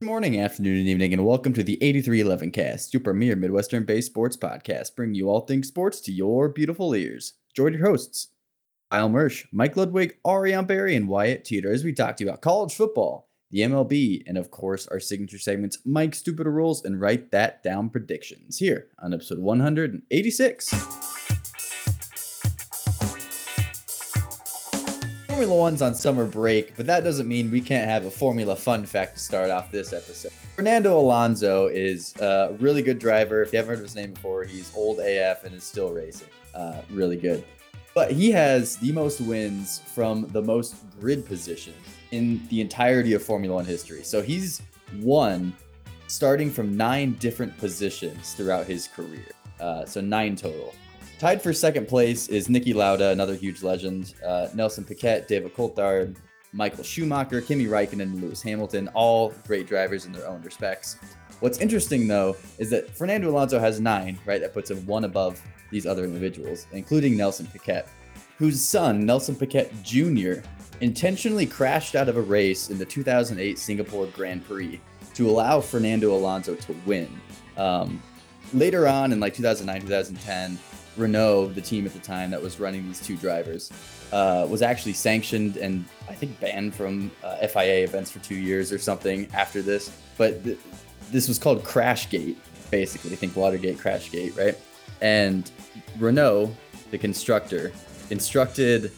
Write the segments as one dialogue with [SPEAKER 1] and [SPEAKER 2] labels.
[SPEAKER 1] Good morning, afternoon, and evening, and welcome to the 8311 Cast, your premier Midwestern based sports podcast, bringing you all things sports to your beautiful ears. Join your hosts, Kyle Mersch, Mike Ludwig, Ariane Barry, and Wyatt Teeter as we talk to you about college football, the MLB, and of course, our signature segments, Mike Stupid Rules and Write That Down Predictions, here on episode 186. Formula One's on summer break, but that doesn't mean we can't have a Formula fun fact to start off this episode. Fernando Alonso is a really good driver. If you haven't heard of his name before, he's old AF and is still racing. Uh, really good. But he has the most wins from the most grid positions in the entirety of Formula One history. So he's won starting from nine different positions throughout his career. Uh, so nine total. Tied for second place is Niki Lauda, another huge legend, uh, Nelson Piquet, David Coulthard, Michael Schumacher, Kimi Raikkonen, and Lewis Hamilton, all great drivers in their own respects. What's interesting though is that Fernando Alonso has nine, right? That puts him one above these other individuals, including Nelson Piquet, whose son, Nelson Piquet Jr., intentionally crashed out of a race in the 2008 Singapore Grand Prix to allow Fernando Alonso to win. Um, later on in like 2009, 2010, Renault, the team at the time that was running these two drivers, uh, was actually sanctioned and I think banned from uh, FIA events for two years or something after this. But th- this was called Crashgate, basically. I think Watergate, Crashgate, right? And Renault, the constructor, instructed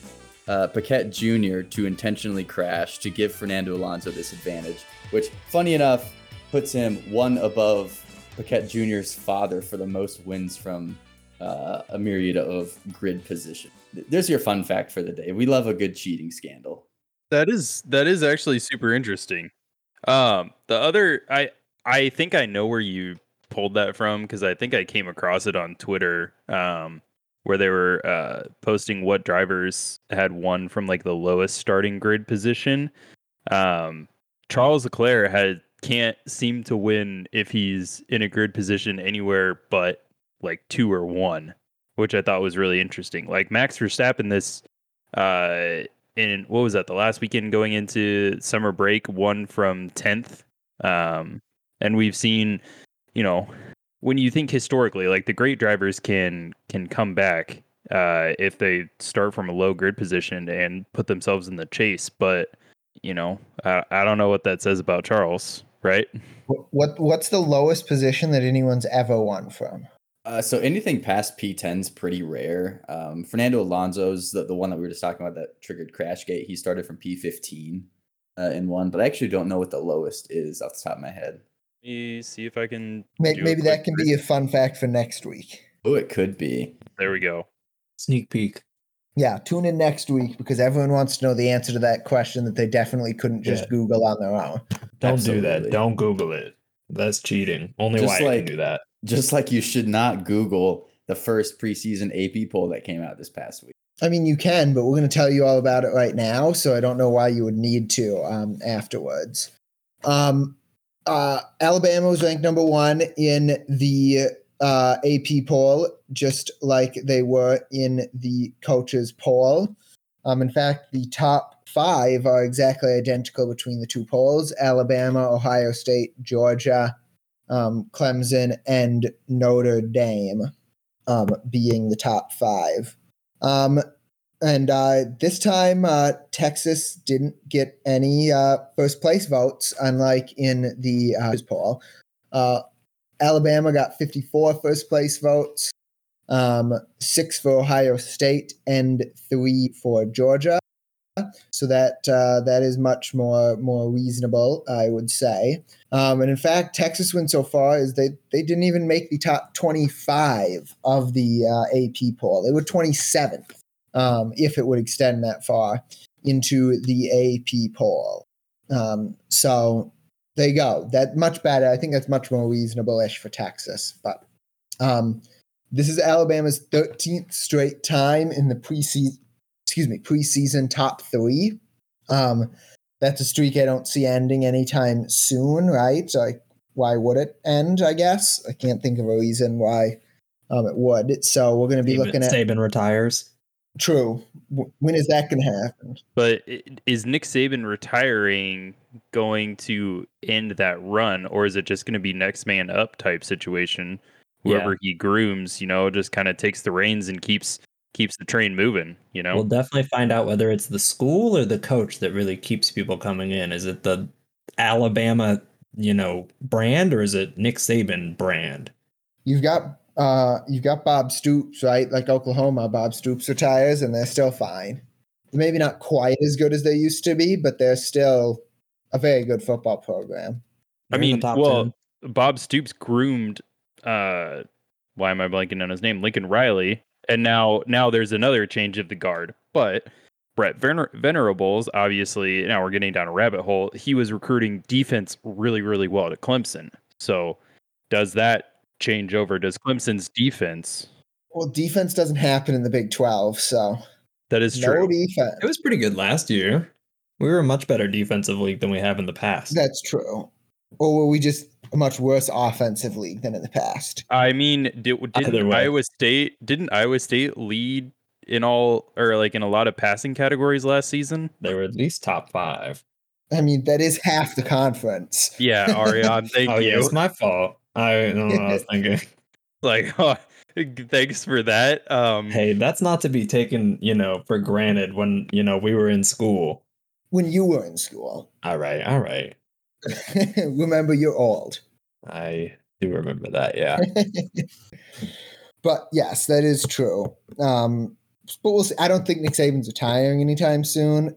[SPEAKER 1] uh, Piquet Jr. to intentionally crash to give Fernando Alonso this advantage, which, funny enough, puts him one above Piquet Jr.'s father for the most wins from uh, a myriad of grid position. There's your fun fact for the day. We love a good cheating scandal.
[SPEAKER 2] That is that is actually super interesting. Um, the other I I think I know where you pulled that from because I think I came across it on Twitter. Um, where they were uh, posting what drivers had won from like the lowest starting grid position. Um, Charles Leclerc had can't seem to win if he's in a grid position anywhere but like two or one, which I thought was really interesting. Like Max Verstappen, this uh, in what was that the last weekend going into summer break, one from tenth, um, and we've seen, you know, when you think historically, like the great drivers can can come back uh, if they start from a low grid position and put themselves in the chase, but you know, I, I don't know what that says about Charles, right?
[SPEAKER 3] What what's the lowest position that anyone's ever won from?
[SPEAKER 1] Uh, so anything past P10 is pretty rare. Um, Fernando Alonso's the, the one that we were just talking about that triggered Crashgate. He started from P15 uh, in one, but I actually don't know what the lowest is off the top of my head.
[SPEAKER 2] Let me see if I can.
[SPEAKER 3] Maybe, maybe that can be a fun fact for next week.
[SPEAKER 1] Oh, it could be.
[SPEAKER 2] There we go.
[SPEAKER 4] Sneak peek.
[SPEAKER 3] Yeah, tune in next week because everyone wants to know the answer to that question that they definitely couldn't just yeah. Google on their own.
[SPEAKER 4] Don't Absolutely. do that. Don't Google it. That's cheating. Only why like, can do that.
[SPEAKER 1] Just like you should not Google the first preseason AP poll that came out this past week.
[SPEAKER 3] I mean, you can, but we're going to tell you all about it right now. So I don't know why you would need to um, afterwards. Um, uh, Alabama was ranked number one in the uh, AP poll, just like they were in the coaches poll. Um, in fact, the top five are exactly identical between the two polls Alabama, Ohio State, Georgia, um, Clemson, and Notre Dame um, being the top five. Um, and uh, this time, uh, Texas didn't get any uh, first place votes, unlike in the uh, poll. Uh, Alabama got 54 first place votes, um, six for Ohio State, and three for Georgia so that uh, that is much more more reasonable, I would say. Um, and in fact, Texas went so far as they they didn't even make the top 25 of the uh, AP poll. They were 27th, um, if it would extend that far into the AP poll. Um, so there you go. That much better. I think that's much more reasonable-ish for Texas. But um, this is Alabama's 13th straight time in the preseason excuse me, preseason top three. Um, that's a streak I don't see ending anytime soon, right? So I, why would it end? I guess I can't think of a reason why um, it would. So we're going to be
[SPEAKER 4] Saban,
[SPEAKER 3] looking at Nick
[SPEAKER 4] Saban retires.
[SPEAKER 3] True. When is that going to happen?
[SPEAKER 2] But is Nick Saban retiring going to end that run, or is it just going to be next man up type situation? Whoever yeah. he grooms, you know, just kind of takes the reins and keeps keeps the train moving. You know,
[SPEAKER 4] we'll definitely find out whether it's the school or the coach that really keeps people coming in. Is it the Alabama, you know, brand, or is it Nick Saban brand?
[SPEAKER 3] You've got uh, you've got Bob Stoops, right? Like Oklahoma, Bob Stoops retires and they're still fine. Maybe not quite as good as they used to be, but they're still a very good football program.
[SPEAKER 2] I mean, well, 10. Bob Stoops groomed. Uh, why am I blanking on his name? Lincoln Riley, and now now there's another change of the guard. But Brett Vener- Venerables, obviously, now we're getting down a rabbit hole. He was recruiting defense really, really well at Clemson. So, does that change over? Does Clemson's defense?
[SPEAKER 3] Well, defense doesn't happen in the Big Twelve, so
[SPEAKER 2] that is no true.
[SPEAKER 3] defense.
[SPEAKER 4] It was pretty good last year. We were a much better defensive league than we have in the past.
[SPEAKER 3] That's true. Or were we just a much worse offensive league than in the past?
[SPEAKER 2] I mean, did, didn't Iowa State didn't Iowa State lead in all or like in a lot of passing categories last season?
[SPEAKER 4] They were at least top five.
[SPEAKER 3] I mean, that is half the conference.
[SPEAKER 2] Yeah, Ariane, thank
[SPEAKER 4] oh,
[SPEAKER 2] you.
[SPEAKER 4] Yeah, it's my fault. I don't know. What I was thinking.
[SPEAKER 2] like, oh, thanks for that. Um,
[SPEAKER 4] hey, that's not to be taken, you know, for granted when you know we were in school.
[SPEAKER 3] When you were in school.
[SPEAKER 4] All right, all right.
[SPEAKER 3] remember, you're old.
[SPEAKER 4] I do remember that. Yeah.
[SPEAKER 3] but yes, that is true. Um, but we'll see. I don't think Nick Saban's retiring anytime soon.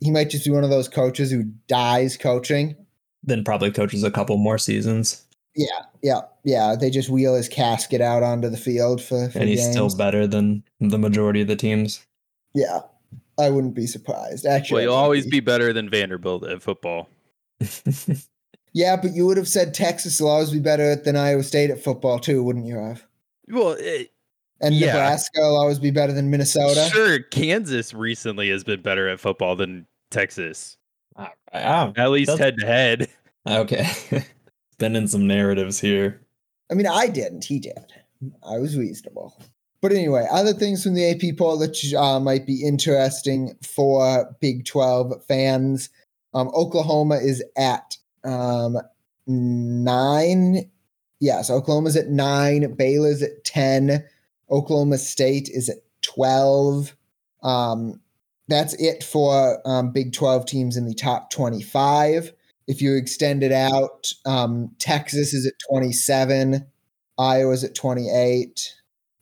[SPEAKER 3] He might just be one of those coaches who dies coaching.
[SPEAKER 4] Then probably coaches a couple more seasons.
[SPEAKER 3] Yeah, yeah, yeah. They just wheel his casket out onto the field for, for
[SPEAKER 4] and he's
[SPEAKER 3] games.
[SPEAKER 4] still better than the majority of the teams.
[SPEAKER 3] Yeah, I wouldn't be surprised. Actually,
[SPEAKER 2] well, you'll always be. be better than Vanderbilt at football.
[SPEAKER 3] yeah, but you would have said Texas will always be better than Iowa State at football too, wouldn't you have?
[SPEAKER 2] Well, it,
[SPEAKER 3] and yeah. Nebraska will always be better than Minnesota.
[SPEAKER 2] Sure, Kansas recently has been better at football than Texas.
[SPEAKER 4] Uh, at
[SPEAKER 2] least head to head.
[SPEAKER 4] Okay. been in some narratives here.
[SPEAKER 3] I mean, I didn't. He did. I was reasonable. But anyway, other things from the AP poll that uh, might be interesting for Big 12 fans. Um, Oklahoma is at um, nine. Yes, Oklahoma's at nine. Baylor's at 10. Oklahoma State is at 12. Um, that's it for um, Big 12 teams in the top 25. If you extend it out, um, Texas is at 27, Iowa's at 28.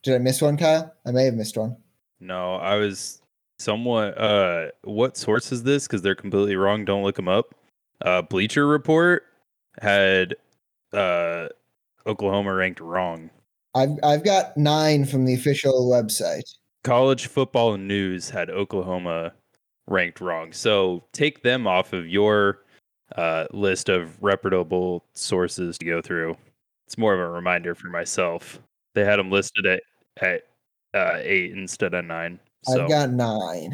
[SPEAKER 3] Did I miss one, Kyle? I may have missed one.
[SPEAKER 2] No, I was somewhat. Uh, what source is this? Because they're completely wrong. Don't look them up. Uh, Bleacher Report had uh, Oklahoma ranked wrong.
[SPEAKER 3] I've I've got nine from the official website.
[SPEAKER 2] College Football News had Oklahoma ranked wrong. So take them off of your uh, list of reputable sources to go through. It's more of a reminder for myself. They had them listed at at uh, eight instead of nine.
[SPEAKER 3] So. I've got nine.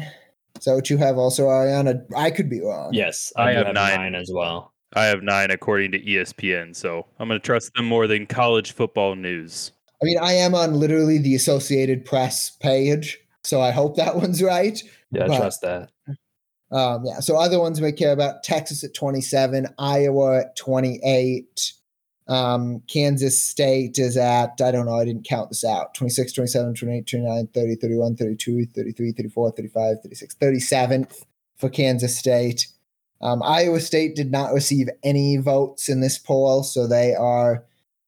[SPEAKER 3] Is that what you have also, Ariana? I could be wrong.
[SPEAKER 4] Yes, I, I have, have nine. nine as well.
[SPEAKER 2] I have nine according to ESPN, so I'm going to trust them more than college football news.
[SPEAKER 3] I mean, I am on literally the Associated Press page, so I hope that one's right.
[SPEAKER 4] Yeah, but, trust that.
[SPEAKER 3] Um, yeah. So other ones we care about: Texas at 27, Iowa at 28. Um, Kansas State is at, I don't know, I didn't count this out 26, 27, 28, 29, 30, 31, 32, 33, 34, 35, 36, 37th for Kansas State. Um, Iowa State did not receive any votes in this poll, so they are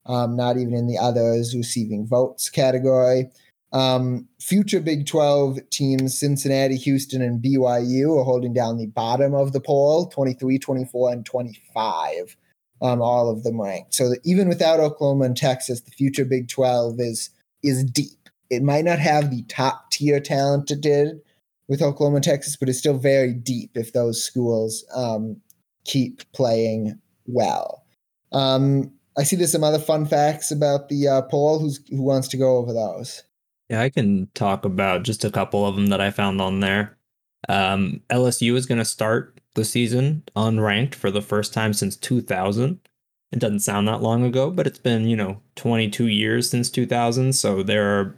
[SPEAKER 3] um, not even in the others receiving votes category. Um, future Big 12 teams, Cincinnati, Houston, and BYU, are holding down the bottom of the poll 23, 24, and 25. Um, all of them ranked. So even without Oklahoma and Texas, the future Big 12 is is deep. It might not have the top tier talent it did with Oklahoma and Texas, but it's still very deep if those schools um, keep playing well. Um, I see there's some other fun facts about the uh, poll. Who's who wants to go over those?
[SPEAKER 4] Yeah, I can talk about just a couple of them that I found on there. Um, LSU is going to start the season unranked for the first time since 2000. It doesn't sound that long ago, but it's been, you know, 22 years since 2000. So there are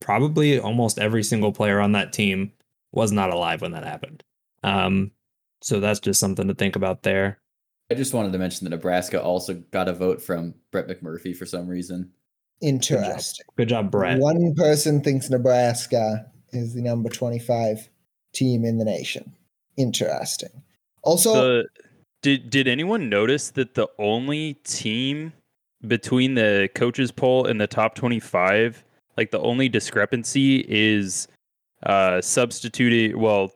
[SPEAKER 4] probably almost every single player on that team was not alive when that happened. Um, so that's just something to think about there.
[SPEAKER 1] I just wanted to mention that Nebraska also got a vote from Brett McMurphy for some reason.
[SPEAKER 3] Interesting.
[SPEAKER 4] Good job, Brett.
[SPEAKER 3] One person thinks Nebraska is the number 25 team in the nation. Interesting. Also,
[SPEAKER 2] The, did did anyone notice that the only team between the coaches poll and the top 25 like the only discrepancy is uh substituted well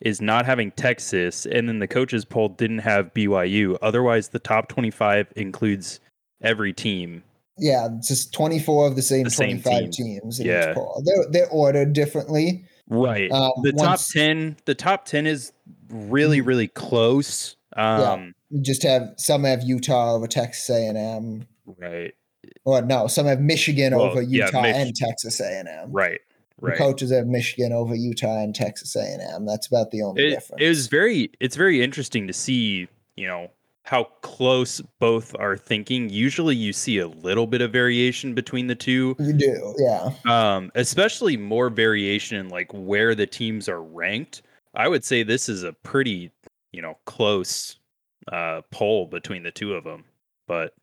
[SPEAKER 2] is not having Texas and then the coaches poll didn't have BYU otherwise the top 25 includes every team
[SPEAKER 3] yeah, just 24 of the same
[SPEAKER 2] The same
[SPEAKER 3] 25
[SPEAKER 2] team.
[SPEAKER 3] teams in
[SPEAKER 2] Yeah.
[SPEAKER 3] each poll. They're, they're ordered differently.
[SPEAKER 2] right
[SPEAKER 3] Um,
[SPEAKER 2] the top 10 the top 10 is really really close um
[SPEAKER 3] You just have some have Utah over Texas A&M,
[SPEAKER 2] right
[SPEAKER 3] or no, some have Michigan
[SPEAKER 2] Well,
[SPEAKER 3] over
[SPEAKER 2] yeah,
[SPEAKER 3] Utah
[SPEAKER 2] Mich-
[SPEAKER 3] and Texas A&M.
[SPEAKER 2] right
[SPEAKER 3] The
[SPEAKER 2] right
[SPEAKER 3] coaches have Michigan over Utah and Texas A&M. That's about the only
[SPEAKER 2] it,
[SPEAKER 3] difference.
[SPEAKER 2] it was very it's very interesting to see you know how close both are thinking usually you see a little bit of variation between the two
[SPEAKER 3] you do, yeah.
[SPEAKER 2] um especially more variation in like where the teams are ranked i would say this is a pretty you know close uh poll between the two of them but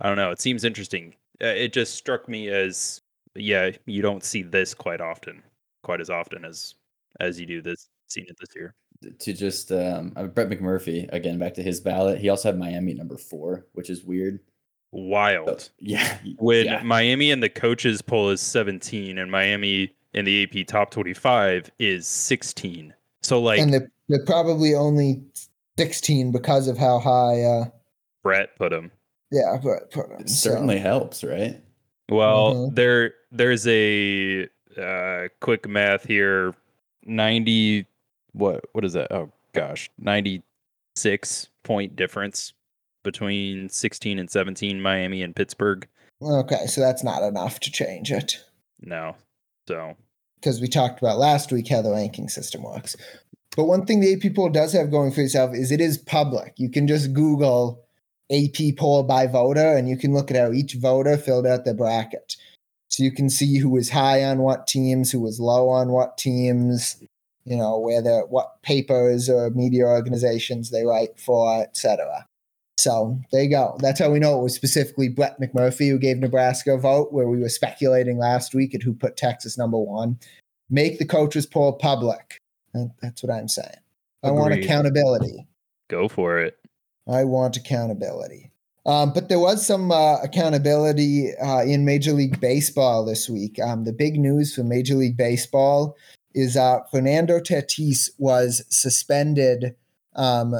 [SPEAKER 2] i don't know it seems interesting Uh, it just struck me as yeah you don't see this quite often quite as often as as you do this seen it this year
[SPEAKER 1] To just um, uh, Brett McMurphy again back to his ballot. He also had Miami number four, which is weird.
[SPEAKER 2] wild
[SPEAKER 1] So, yeah,
[SPEAKER 2] when
[SPEAKER 1] yeah.
[SPEAKER 2] Miami and the coaches poll is 17 and Miami in the AP top 25 is 16. So like
[SPEAKER 3] and they're, they're probably only 16 because of how high, uh,
[SPEAKER 2] Brett put him.
[SPEAKER 3] yeah, but, but
[SPEAKER 1] it certainly helps, right?
[SPEAKER 2] Well,
[SPEAKER 3] Mhm.
[SPEAKER 2] there there's a uh, quick math here. 90 what what is that? Oh gosh, 96 point difference between 16 and 17 Miami and Pittsburgh.
[SPEAKER 3] Okay, so that's not enough to change it
[SPEAKER 2] No. So
[SPEAKER 3] because we talked about last week how the ranking system works. But one thing the AP poll does have going for itself is it is public. You can just Google AP poll by voter and you can look at how each voter filled out their bracket. So you can see who was high on what teams, who was low on what teams, you know, where the what papers or media organizations they write for, etc. So there you go. That's how we know it was specifically Brett McMurphy who gave Nebraska a vote, where we were speculating last week at who put Texas number one. Make the coaches poll public. That's what I'm saying. I want accountability.
[SPEAKER 2] go for it.
[SPEAKER 3] I want accountability. Um, but there was some uh, accountability uh, in Major League Baseball this week. Um, the big news for Major League Baseball is uh, Fernando Tatis was suspended um,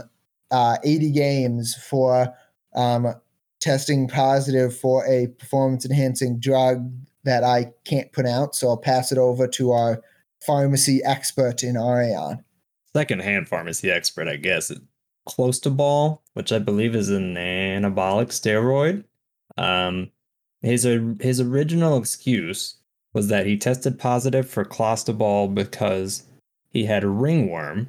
[SPEAKER 3] uh, 80 games for um, testing positive for a performance enhancing drug that I can't pronounce. So I'll pass it over to our pharmacy expert in Ariane.
[SPEAKER 4] Secondhand pharmacy expert, I guess. Clostebol, which I believe is an anabolic steroid. Um, his his original excuse was that he tested positive for clostebol because he had a ringworm,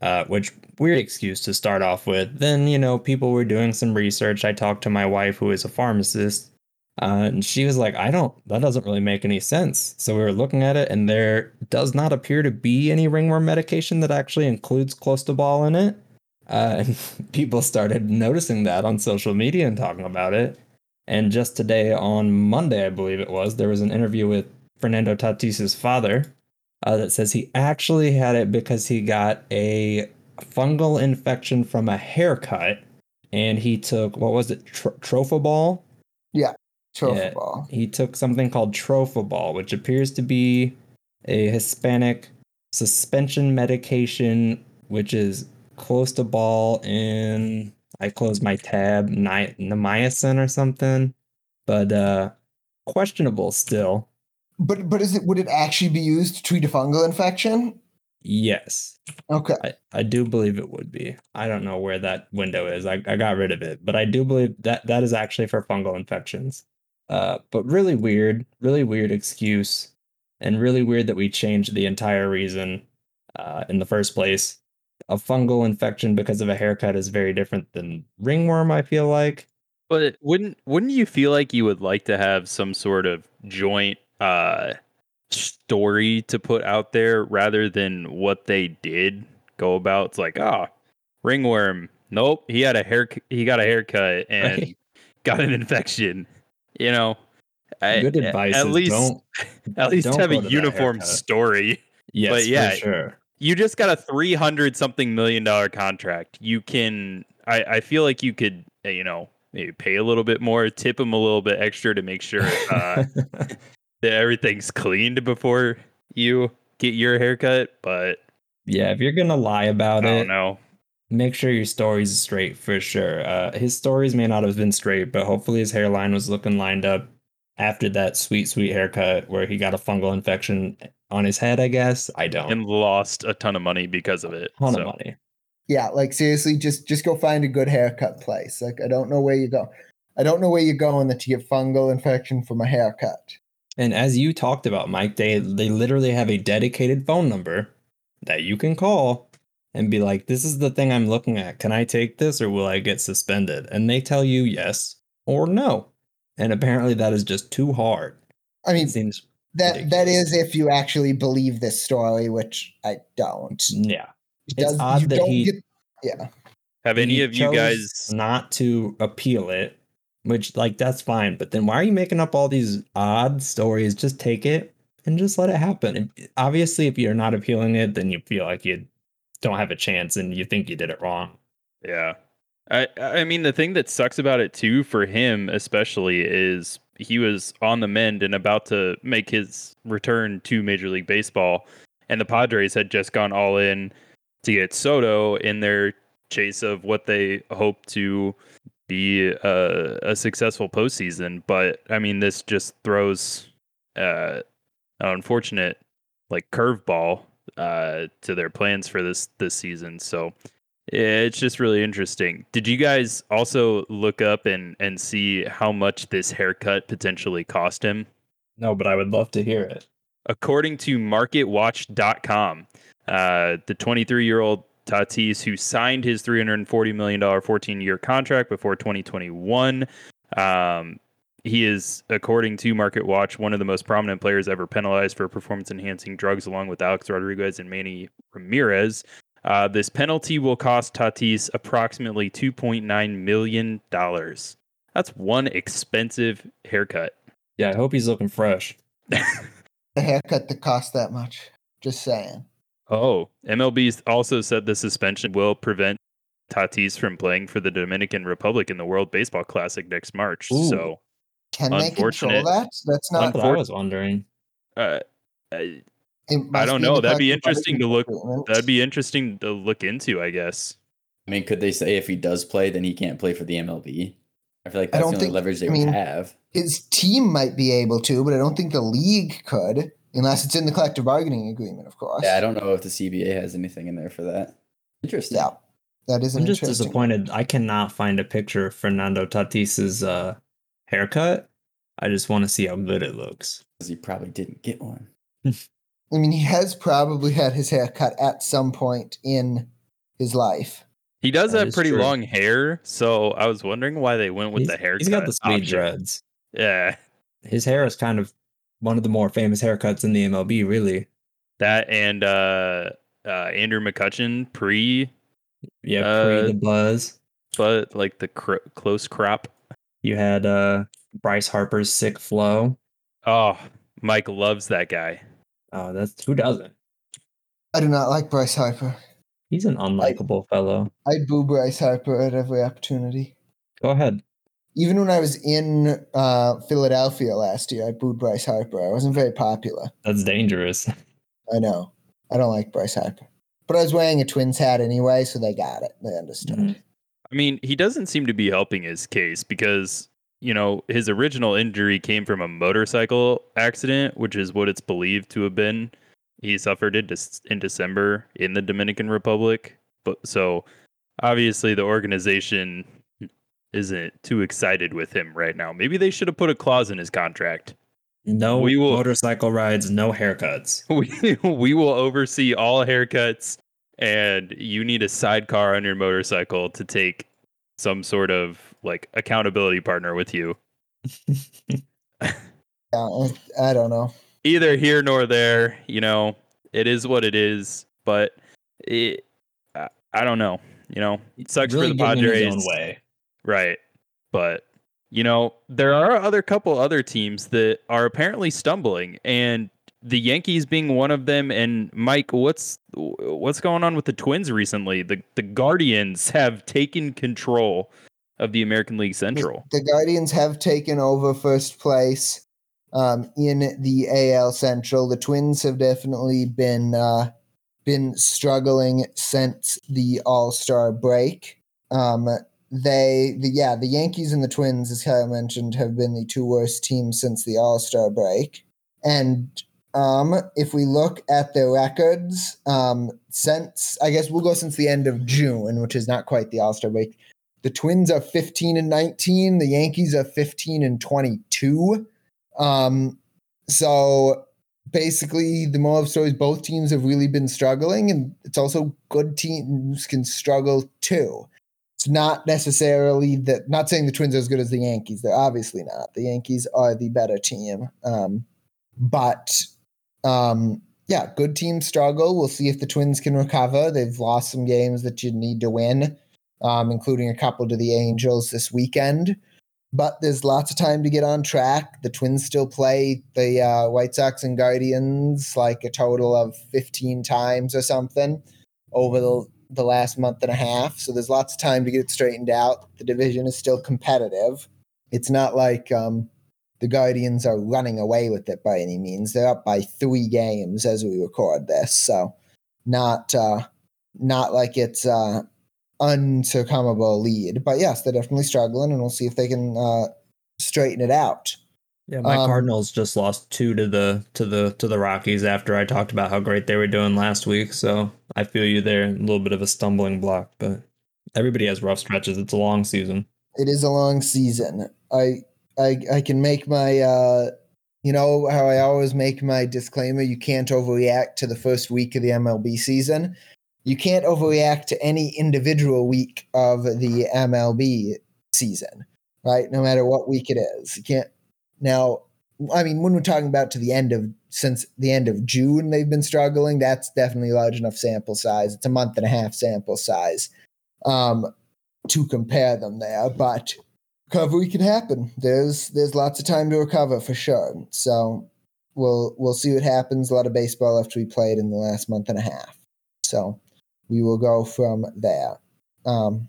[SPEAKER 4] uh, which weird excuse to start off with. Then you know people were doing some research. I talked to my wife, who is a pharmacist, uh, and she was like, "I don't. That doesn't really make any sense." So we were looking at it, and there does not appear to be any ringworm medication that actually includes clostebol in it. Uh, and people started noticing that on social media and talking about it. And just today, on Monday, I believe it was, there was an interview with Fernando Tatis's father uh, that says he actually had it because he got a fungal infection from a haircut, and he took what was it, Tro- Trophoball?
[SPEAKER 3] Trophy
[SPEAKER 4] Yeah. he took something called Trophoball, which appears to be a Hispanic suspension medication, which is clostebol in. I closed my tab, ni- niacin or something, but uh, questionable still.
[SPEAKER 3] But but is it would it actually be used to treat a fungal infection?
[SPEAKER 4] Yes,
[SPEAKER 3] Okay.
[SPEAKER 4] I, I do believe it would be. I don't know where that window is. I, I got rid of it, but I do believe that that is actually for fungal infections. Uh, but really weird, really weird excuse, and really weird that we changed the entire reason uh, in the first place. A fungal infection because of a haircut is very different than ringworm. I feel like.
[SPEAKER 2] But wouldn't wouldn't you feel like you would like to have some sort of joint uh story to put out there rather than what they did go about. It's like, ah, ringworm. Nope, he had a hair. He got a haircut and
[SPEAKER 4] Right.
[SPEAKER 2] got an infection. You know, I-
[SPEAKER 4] Good advice.
[SPEAKER 2] At least,
[SPEAKER 4] don't,
[SPEAKER 2] at least have a
[SPEAKER 4] go to that
[SPEAKER 2] uniform story.
[SPEAKER 4] yes,
[SPEAKER 2] But yeah,
[SPEAKER 4] for sure.
[SPEAKER 2] You just got a three hundred something million dollar contract. You can. I I feel like you could. You know, maybe pay a little bit more, tip him a little bit extra to make sure uh, that everything's cleaned before you get your haircut. But
[SPEAKER 4] yeah, if you're gonna lie about
[SPEAKER 2] I
[SPEAKER 4] it,
[SPEAKER 2] don't know.
[SPEAKER 4] make sure your story's straight for sure. Uh, his stories may not have been straight, but hopefully his hairline was looking lined up after that sweet, sweet haircut where he got a fungal infection on his head. I guess I don't.
[SPEAKER 2] And lost a ton of money because of it.
[SPEAKER 4] ton
[SPEAKER 2] so.
[SPEAKER 4] of money.
[SPEAKER 3] Yeah, like seriously, just just go find a good haircut place. Like I don't know where you go. I don't know where you're going that you get fungal infection from a haircut.
[SPEAKER 4] And as you talked about, Mike, they they literally have a dedicated phone number that you can call and be like, "This is the thing I'm looking at. Can I take this, or will I get suspended?" And they tell you yes or no. And apparently, that is just too hard.
[SPEAKER 3] I mean,
[SPEAKER 4] It seems
[SPEAKER 3] that that
[SPEAKER 4] ridiculous.
[SPEAKER 3] is if you actually believe this story, which I don't.
[SPEAKER 4] yeah.
[SPEAKER 3] It
[SPEAKER 4] It's odd that he-
[SPEAKER 3] get- yeah,
[SPEAKER 2] Have any
[SPEAKER 4] He
[SPEAKER 2] of you guys?
[SPEAKER 4] not to appeal it? Which like that's fine, but then why are you making up all these odd stories? Just take it and just let it happen. And obviously, if you're not appealing it, then you feel like you don't have a chance and you think you did it wrong.
[SPEAKER 2] Yeah. I I mean the thing that sucks about it too for him especially is he was on the mend and about to make his return to Major League Baseball and the Padres had just gone all in to get Soto in their chase of what they hope to be a, a successful postseason. But I mean this just throws uh an unfortunate like curveball uh to their plans for this this season. So it's just really interesting. Did you guys also look up and and see how much this haircut potentially cost him?
[SPEAKER 4] No, but I would love to hear it.
[SPEAKER 2] According to MarketWatch.com, uh, the 23 year old Tatis, who signed his $340 million 14 year contract before 2021, um, he is, according to Market Watch, one of the most prominent players ever penalized for performance enhancing drugs, along with Alex Rodriguez and Manny Ramirez. Uh, this penalty will cost Tatis approximately $2.9 million. That's one expensive haircut.
[SPEAKER 4] Yeah, I hope he's looking fresh.
[SPEAKER 3] a haircut that costs that much. Just saying.
[SPEAKER 2] Oh, MLB also said the suspension will prevent Tatis from playing for the Dominican Republic in the World Baseball Classic next March.
[SPEAKER 4] Ooh.
[SPEAKER 2] So,
[SPEAKER 3] Can they control
[SPEAKER 2] Unfortunate.
[SPEAKER 3] that? That's not.
[SPEAKER 4] That's what I was wondering.
[SPEAKER 2] uh, I- I don't know. That'd be interesting to look-
[SPEAKER 3] agreement.
[SPEAKER 2] that'd be interesting to look into, I guess.
[SPEAKER 1] I mean, could they say if he does play, then he can't play for the MLB? I feel like
[SPEAKER 3] I
[SPEAKER 1] that's
[SPEAKER 3] don't
[SPEAKER 1] the only
[SPEAKER 3] think-
[SPEAKER 1] leverage they
[SPEAKER 3] I
[SPEAKER 1] would
[SPEAKER 3] mean,
[SPEAKER 1] have.
[SPEAKER 3] His team might be able to, but I don't think the league could, unless it's in the collective bargaining agreement, of course.
[SPEAKER 1] Yeah, I don't know if the CBA has anything in there for that. Interesting.
[SPEAKER 3] Yeah, that is
[SPEAKER 4] I'm just disappointed. I cannot find a picture of Fernando Tatis's uh, haircut. I just want to see how good it looks.
[SPEAKER 1] Because he probably didn't get one.
[SPEAKER 3] I mean, he has probably had his hair cut at some point in his life.
[SPEAKER 2] He does
[SPEAKER 4] That
[SPEAKER 2] have pretty
[SPEAKER 4] true.
[SPEAKER 2] long hair, so I was wondering why they went with
[SPEAKER 4] He's-
[SPEAKER 2] the haircut.
[SPEAKER 4] He's got the speed
[SPEAKER 2] option.
[SPEAKER 4] dreads.
[SPEAKER 2] Yeah,
[SPEAKER 4] His hair is kind of one of the more famous haircuts in the MLB, really.
[SPEAKER 2] that and uh, uh, Andrew McCutchen pre,
[SPEAKER 4] Yeah,
[SPEAKER 2] Uh,
[SPEAKER 4] pre the buzz.
[SPEAKER 2] but like the cr- close crop.
[SPEAKER 4] You had uh, Bryce Harper's sick flow.
[SPEAKER 2] Oh, Mike loves that guy.
[SPEAKER 4] Oh, that's who doesn't.
[SPEAKER 3] I do not like Bryce Harper.
[SPEAKER 4] He's an unlikable fellow.
[SPEAKER 3] I'd boo Bryce Harper at every opportunity.
[SPEAKER 4] Go ahead.
[SPEAKER 3] Even when I was in uh, Philadelphia last year, I booed Bryce Harper. I wasn't very popular.
[SPEAKER 4] That's dangerous.
[SPEAKER 3] I know. I don't like Bryce Harper. But I was wearing a Twins hat anyway, so they got it. They understood.
[SPEAKER 4] Mhm.
[SPEAKER 2] I mean, he doesn't seem to be helping his case because, you know, his original injury came from a motorcycle accident, which is what it's believed to have been. He suffered it in December in the Dominican Republic. But so obviously the organization isn't too excited with him right now. Maybe they should have put a clause in his contract.
[SPEAKER 4] No
[SPEAKER 2] We will-
[SPEAKER 4] motorcycle rides, no haircuts.
[SPEAKER 2] We we will oversee all haircuts and you need a sidecar on your motorcycle to take some sort of like accountability partner with you.
[SPEAKER 3] Yeah, I, I don't know.
[SPEAKER 2] either here nor there. You know, it is what it is. But it, I, I don't know. You know, it sucks
[SPEAKER 4] really
[SPEAKER 2] for the
[SPEAKER 4] getting his
[SPEAKER 2] Padres.
[SPEAKER 4] own way.
[SPEAKER 2] Right. But you know, there are other couple other teams that are apparently stumbling and the Yankees being one of them and Mike, what's what's going on with the Twins recently? The the Guardians have taken control of the American League Central.
[SPEAKER 3] The Guardians have taken over first place um, in the AL Central. The Twins have definitely been uh, been struggling since the All Star break. Um, they, the, yeah, the Yankees and the Twins, as Kyle mentioned, have been the two worst teams since the All Star break. And um, if we look at their records, um, since I guess we'll go since the end of June, which is not quite the All Star break. The Twins are 15 and 19. The Yankees are 15 and 22. Um, so basically, the moral of the story is both teams have really been struggling, and it's also good teams can struggle too. It's not necessarily that. Not saying the Twins are as good as the Yankees. They're obviously not. The Yankees are the better team. Um, but um, yeah, good teams struggle. We'll see if the Twins can recover. They've lost some games that you need to win, um, including a couple to the Angels this weekend. But there's lots of time to get on track. The Twins still play the uh, White Sox and Guardians like a total of 15 times or something over the, the last month and a half. So there's lots of time to get it straightened out. The division is still competitive. It's not like um, the Guardians are running away with it by any means. They're up by three games as we record this, so not uh, not like it's uh, unsurmountable lead. But yes, they're definitely struggling, and we'll see if they can uh, straighten it out.
[SPEAKER 4] Yeah, my
[SPEAKER 3] Um,
[SPEAKER 4] Cardinals just lost two to the to the to the Rockies after I talked about how great they were doing last week. So I feel you there. A little bit of a stumbling block, but everybody has rough stretches. It's a long season.
[SPEAKER 3] It is a long season. I I I can make my uh, you know how I always make my disclaimer. You can't overreact to the first week of the MLB season. You can't overreact to any individual week of the MLB season, right? No matter what week it is. You can't now I mean, when we're talking about to the end of since the end of June, they've been struggling. That's definitely large enough sample size. It's a month and a half sample size um, to compare them there, but recovery can happen. There's there's lots of time to recover for sure. So we'll we'll see what happens. A lot of baseball left to be played in the last month and a half. So we will go from there. Um,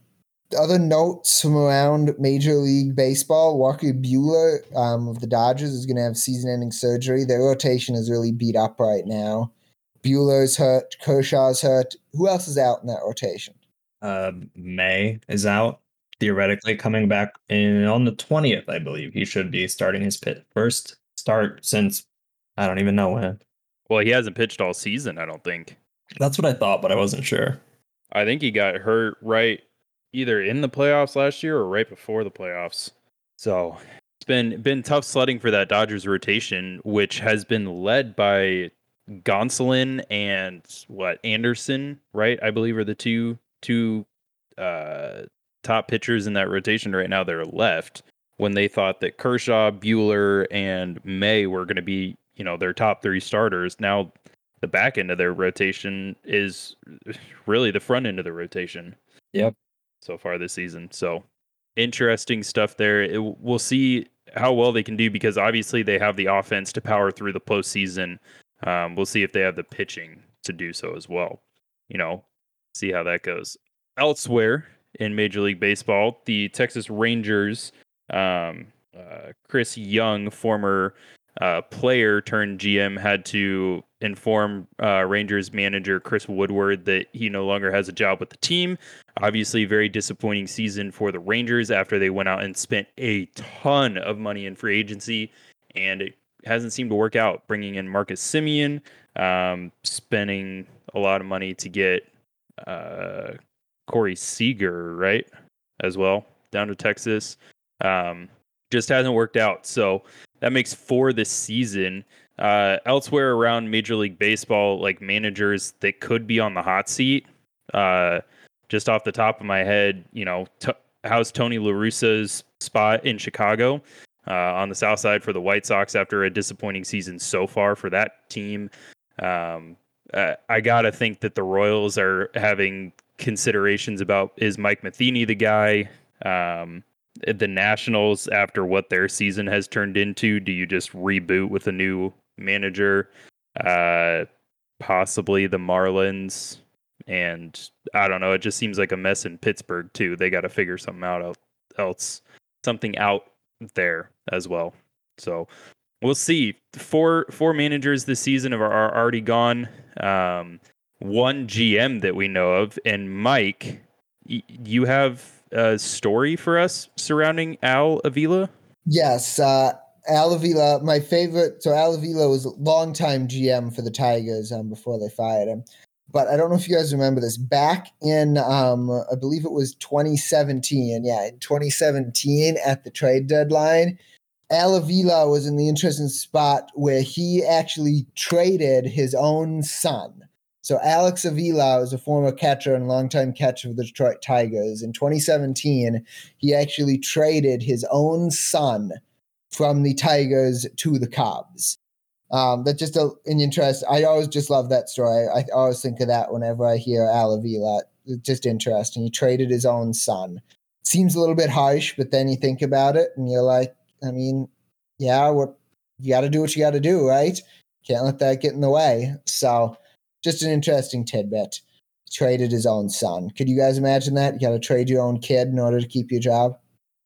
[SPEAKER 3] other notes from around Major League Baseball: Walker Buehler um, of the Dodgers is going to have season-ending surgery. Their rotation is really beat up right now. Buehler's hurt. Kershaw's hurt. Who else is out in that rotation?
[SPEAKER 4] Uh, May is out theoretically coming back in on the twentieth. I believe he should be starting his pit first start since I don't even know when.
[SPEAKER 2] Well, he hasn't pitched all season, I don't think.
[SPEAKER 4] That's what I thought, but I wasn't sure.
[SPEAKER 2] I think he got hurt right either in the playoffs last year or right before the playoffs. So it's been been tough sledding for that Dodgers rotation, which has been led by Gonsolin and what Anderson, right? I believe are the two two uh, top pitchers in that rotation right now. They're left when they thought that Kershaw, Buehler, and May were going to be, you know, their top three starters. Now the back end of their rotation is really the front end of the rotation.
[SPEAKER 4] Yep.
[SPEAKER 2] So far this season. So interesting stuff there. It, we'll see how well they can do because obviously they have the offense to power through the postseason. Um, we'll see if they have the pitching to do so as well. You know, see how that goes. Elsewhere in Major League Baseball, the Texas Rangers, um, uh, Chris Young, former uh, player turned GM, had to inform uh, Rangers manager Chris Woodward that he no longer has a job with the team. Obviously, very disappointing season for the Rangers after they went out and spent a ton of money in free agency, and it hasn't seemed to work out. Bringing in Marcus Semien, um, spending a lot of money to get uh, Corey Seager, right, as well down to Texas. Um, just hasn't worked out. So that makes four this season. Uh, elsewhere around Major League Baseball, like managers that could be on the hot seat. Uh, just off the top of my head, you know, t- how's Tony La Russa's spot in Chicago? uh, on the south side for the White Sox after a disappointing season so far for that team. Um, uh, I gotta think that the Royals are having considerations about is Mike Matheny the guy? Um, the Nationals, after what their season has turned into, do you just reboot with a new manager? Uh, possibly the Marlins. And I don't know. It just seems like a mess in Pittsburgh too. They got to figure something out else, something out there as well. So we'll see. Four four managers this season are, are already gone. Um, one GM that we know of, and Mike, y- you have a story for us surrounding Al Avila.
[SPEAKER 3] Yes, uh, Al Avila, my favorite. So Al Avila was a longtime GM for the Tigers um, before they fired him. But I don't know if you guys remember this. Back in, um, I believe it was 2017. Yeah, in 2017 at the trade deadline, Al Avila was in the interesting spot where he actually traded his own son. So Alex Avila was a former catcher and longtime catcher of the Detroit Tigers. In 2017, he actually traded his own son from the Tigers to the Cubs. Um, that's just a, an interest. I always just love that story. I always think of that whenever I hear Al Avila. It's just interesting. He traded his own son. Seems a little bit harsh, but then you think about it and you're like, I mean, yeah, what you got to do what you got to do, right? Can't let that get in the way. So, just an interesting tidbit. He traded his own son. Could you guys imagine that? You got to trade your own kid in order to keep your job.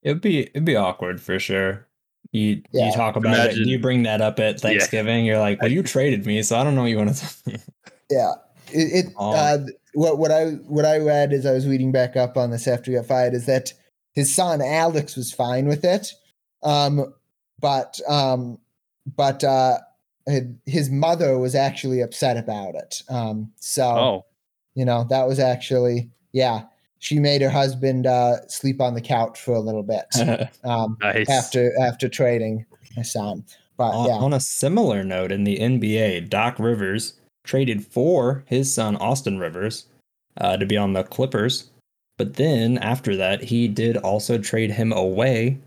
[SPEAKER 4] It'd be it'd be awkward for sure. You
[SPEAKER 3] Yeah.
[SPEAKER 4] you talk about it,
[SPEAKER 2] Imagine-
[SPEAKER 4] and you bring that up at Thanksgiving. You're like, well, you traded me, so I don't know what you want to.
[SPEAKER 3] Yeah, it. it
[SPEAKER 4] Oh.
[SPEAKER 3] uh, what what I what I read as I was reading back up on this after he got fired is that his son Alex was fine with it, um, but um, but uh, his mother was actually upset about it. Um, so
[SPEAKER 2] Oh,
[SPEAKER 3] you know that was actually yeah. She made her husband uh, sleep on the couch for a little bit um,
[SPEAKER 2] nice.
[SPEAKER 3] after after trading his son. But
[SPEAKER 4] on,
[SPEAKER 3] yeah,
[SPEAKER 4] on a similar note, in the NBA, Doc Rivers traded for his son Austin Rivers uh, to be on the Clippers, but then after that, he did also trade him away.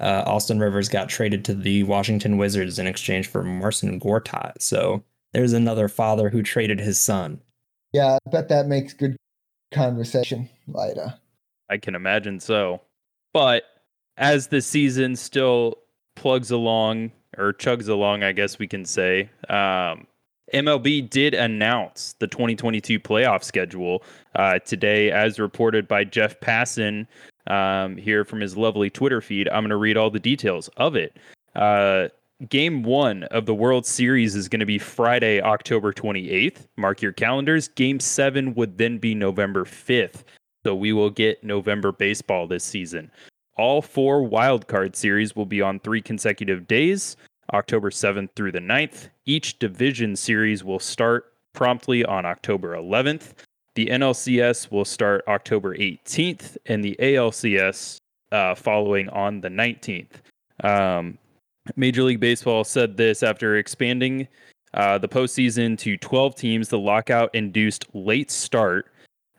[SPEAKER 4] Uh, Austin Rivers got traded to the Washington Wizards in exchange for Marcin Gortat. So there's another father who traded his son.
[SPEAKER 3] yeah, I bet that makes good conversation later.
[SPEAKER 2] I can imagine so. But as the season still plugs along or chugs along, I guess we can say, um, MLB did announce the 2022 playoff schedule uh, today, as reported by Jeff Passan um, here from his lovely Twitter feed. I'm going to read all the details of it. Uh, game one of the World Series is going to be Friday, October 28th. Mark your calendars. Game seven would then be November 5th. So we will get November baseball this season. All four wild card series will be on three consecutive days, October 7th through the 9th. Each division series will start promptly on October 11th. The NLCS will start October 18th, and the ALCS uh, following on the 19th. Um, Major League Baseball said this after expanding uh, the postseason to 12 teams. The lockout induced late start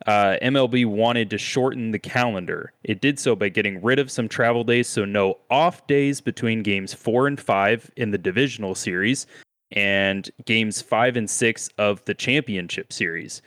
[SPEAKER 2] uh, MLB wanted to shorten the calendar. It did so by getting rid of some travel days, so no off days between games four and five in the divisional series and games five and six of the championship series.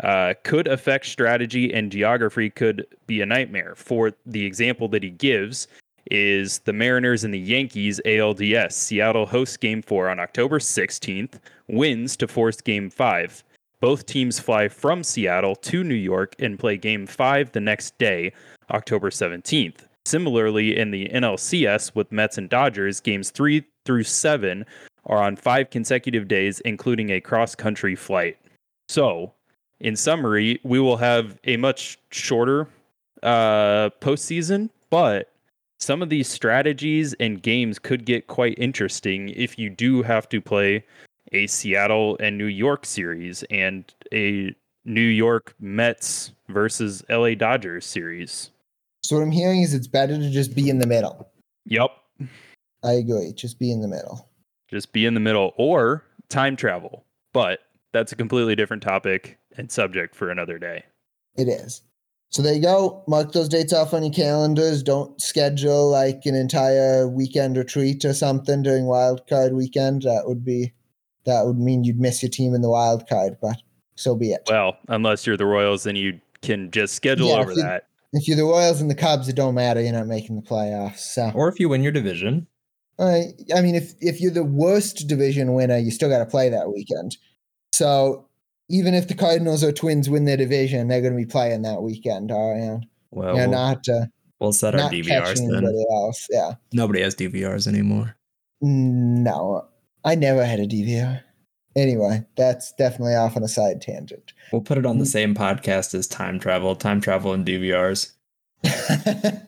[SPEAKER 2] Uh, could affect strategy and geography, could be a nightmare. For the example that he gives, is the Mariners and the Yankees ALDS. Seattle hosts game four on October 16th, wins to force game five. Both teams fly from Seattle to New York and play game five the next day, October 17th. Similarly, in the NLCS with Mets and Dodgers, games three through seven are on five consecutive days, including a cross country flight. So, in summary, we will have a much shorter uh, postseason, but some of these strategies and games could get quite interesting if you do have to play a Seattle and New York series and a New York Mets versus LA Dodgers series.
[SPEAKER 3] So what I'm hearing is it's better to just be in the middle.
[SPEAKER 2] Yep.
[SPEAKER 3] I agree. Just be in the middle.
[SPEAKER 2] Just be in the middle or time travel. But that's a completely different topic and subject for another day.
[SPEAKER 3] It is. So there you go. Mark those dates off on your calendars. Don't schedule like an entire weekend retreat or something during wild card weekend. That would be that would mean you'd miss your team in the wild card, but so be it.
[SPEAKER 2] Well, unless you're the Royals, then you can just schedule
[SPEAKER 3] Yeah,
[SPEAKER 2] over
[SPEAKER 3] if you-
[SPEAKER 2] that.
[SPEAKER 3] If you're the Royals and the Cubs, it don't matter. You're not making the playoffs. So
[SPEAKER 4] Or if you win your division.
[SPEAKER 3] Uh, I mean, if if you're the worst division winner, you still got to play that weekend. So even if the Cardinals or Twins win their division, they're going to be playing that weekend. All right,
[SPEAKER 4] Well,
[SPEAKER 3] yeah,
[SPEAKER 4] we'll,
[SPEAKER 3] not uh,
[SPEAKER 4] we'll set our
[SPEAKER 3] not
[SPEAKER 4] DVRs then.
[SPEAKER 3] else. Yeah,
[SPEAKER 4] Nobody has DVRs anymore.
[SPEAKER 3] no, I never had a DVR. Anyway, that's definitely off on a side tangent.
[SPEAKER 4] We'll put it on the
[SPEAKER 3] Mm.
[SPEAKER 4] same podcast as time travel, time travel and DVRs.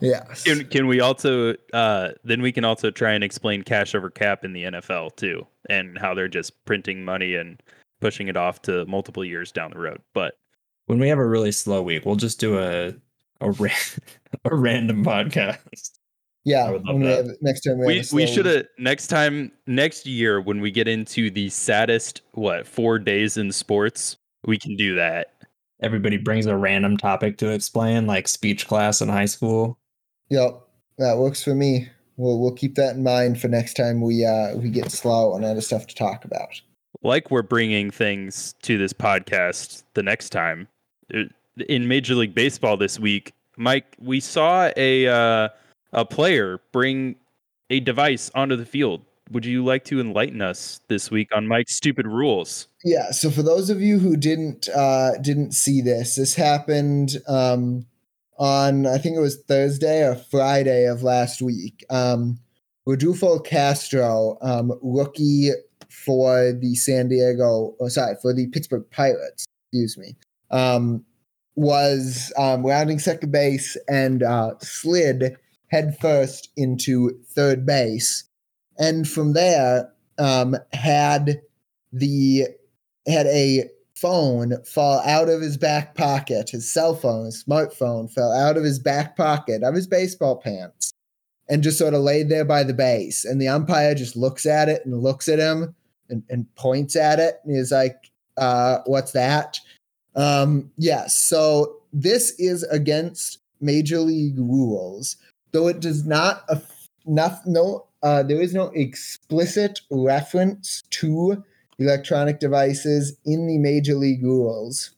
[SPEAKER 3] yeah.
[SPEAKER 2] Can, can we also uh, then we can also try and explain cash over cap in the NFL too, and how they're just printing money and pushing it off to multiple years down the road. But
[SPEAKER 4] When we have a really slow week, we'll just do a a, ra- a random podcast.
[SPEAKER 3] Yeah,
[SPEAKER 4] I would love that.
[SPEAKER 3] have- next time we,
[SPEAKER 2] we we should have next time next year when we get into the saddest what four days in sports, we can do that.
[SPEAKER 4] Everybody brings a random topic to explain, like speech class in high school.
[SPEAKER 3] Yep, that works for me. We'll we'll keep that in mind for next time we uh we get slow and other stuff to talk about.
[SPEAKER 2] Like we're bringing things to this podcast the next time in major league baseball this week mike we saw a uh, a player bring a device onto the field would you like to enlighten us this week on mike's stupid rules
[SPEAKER 3] Yeah. So for those of you who didn't uh, didn't see this, this happened um, on I think it was Thursday or Friday of last week. Um, Rodolfo Castro, um, rookie for the San Diego, oh, sorry, for the Pittsburgh Pirates. Excuse me. Um, was um, rounding second base and uh, slid headfirst into third base, and from there um, had the had a phone fall out of his back pocket. His cell phone, his smartphone, fell out of his back pocket of his baseball pants and just sort of laid there by the base. And the umpire just looks at it and looks at him and, and points at it and is like, uh, what's that? Um, yes. So this is against major league rules, though it does not, not no, uh, there is no explicit reference to electronic devices in the major league rules.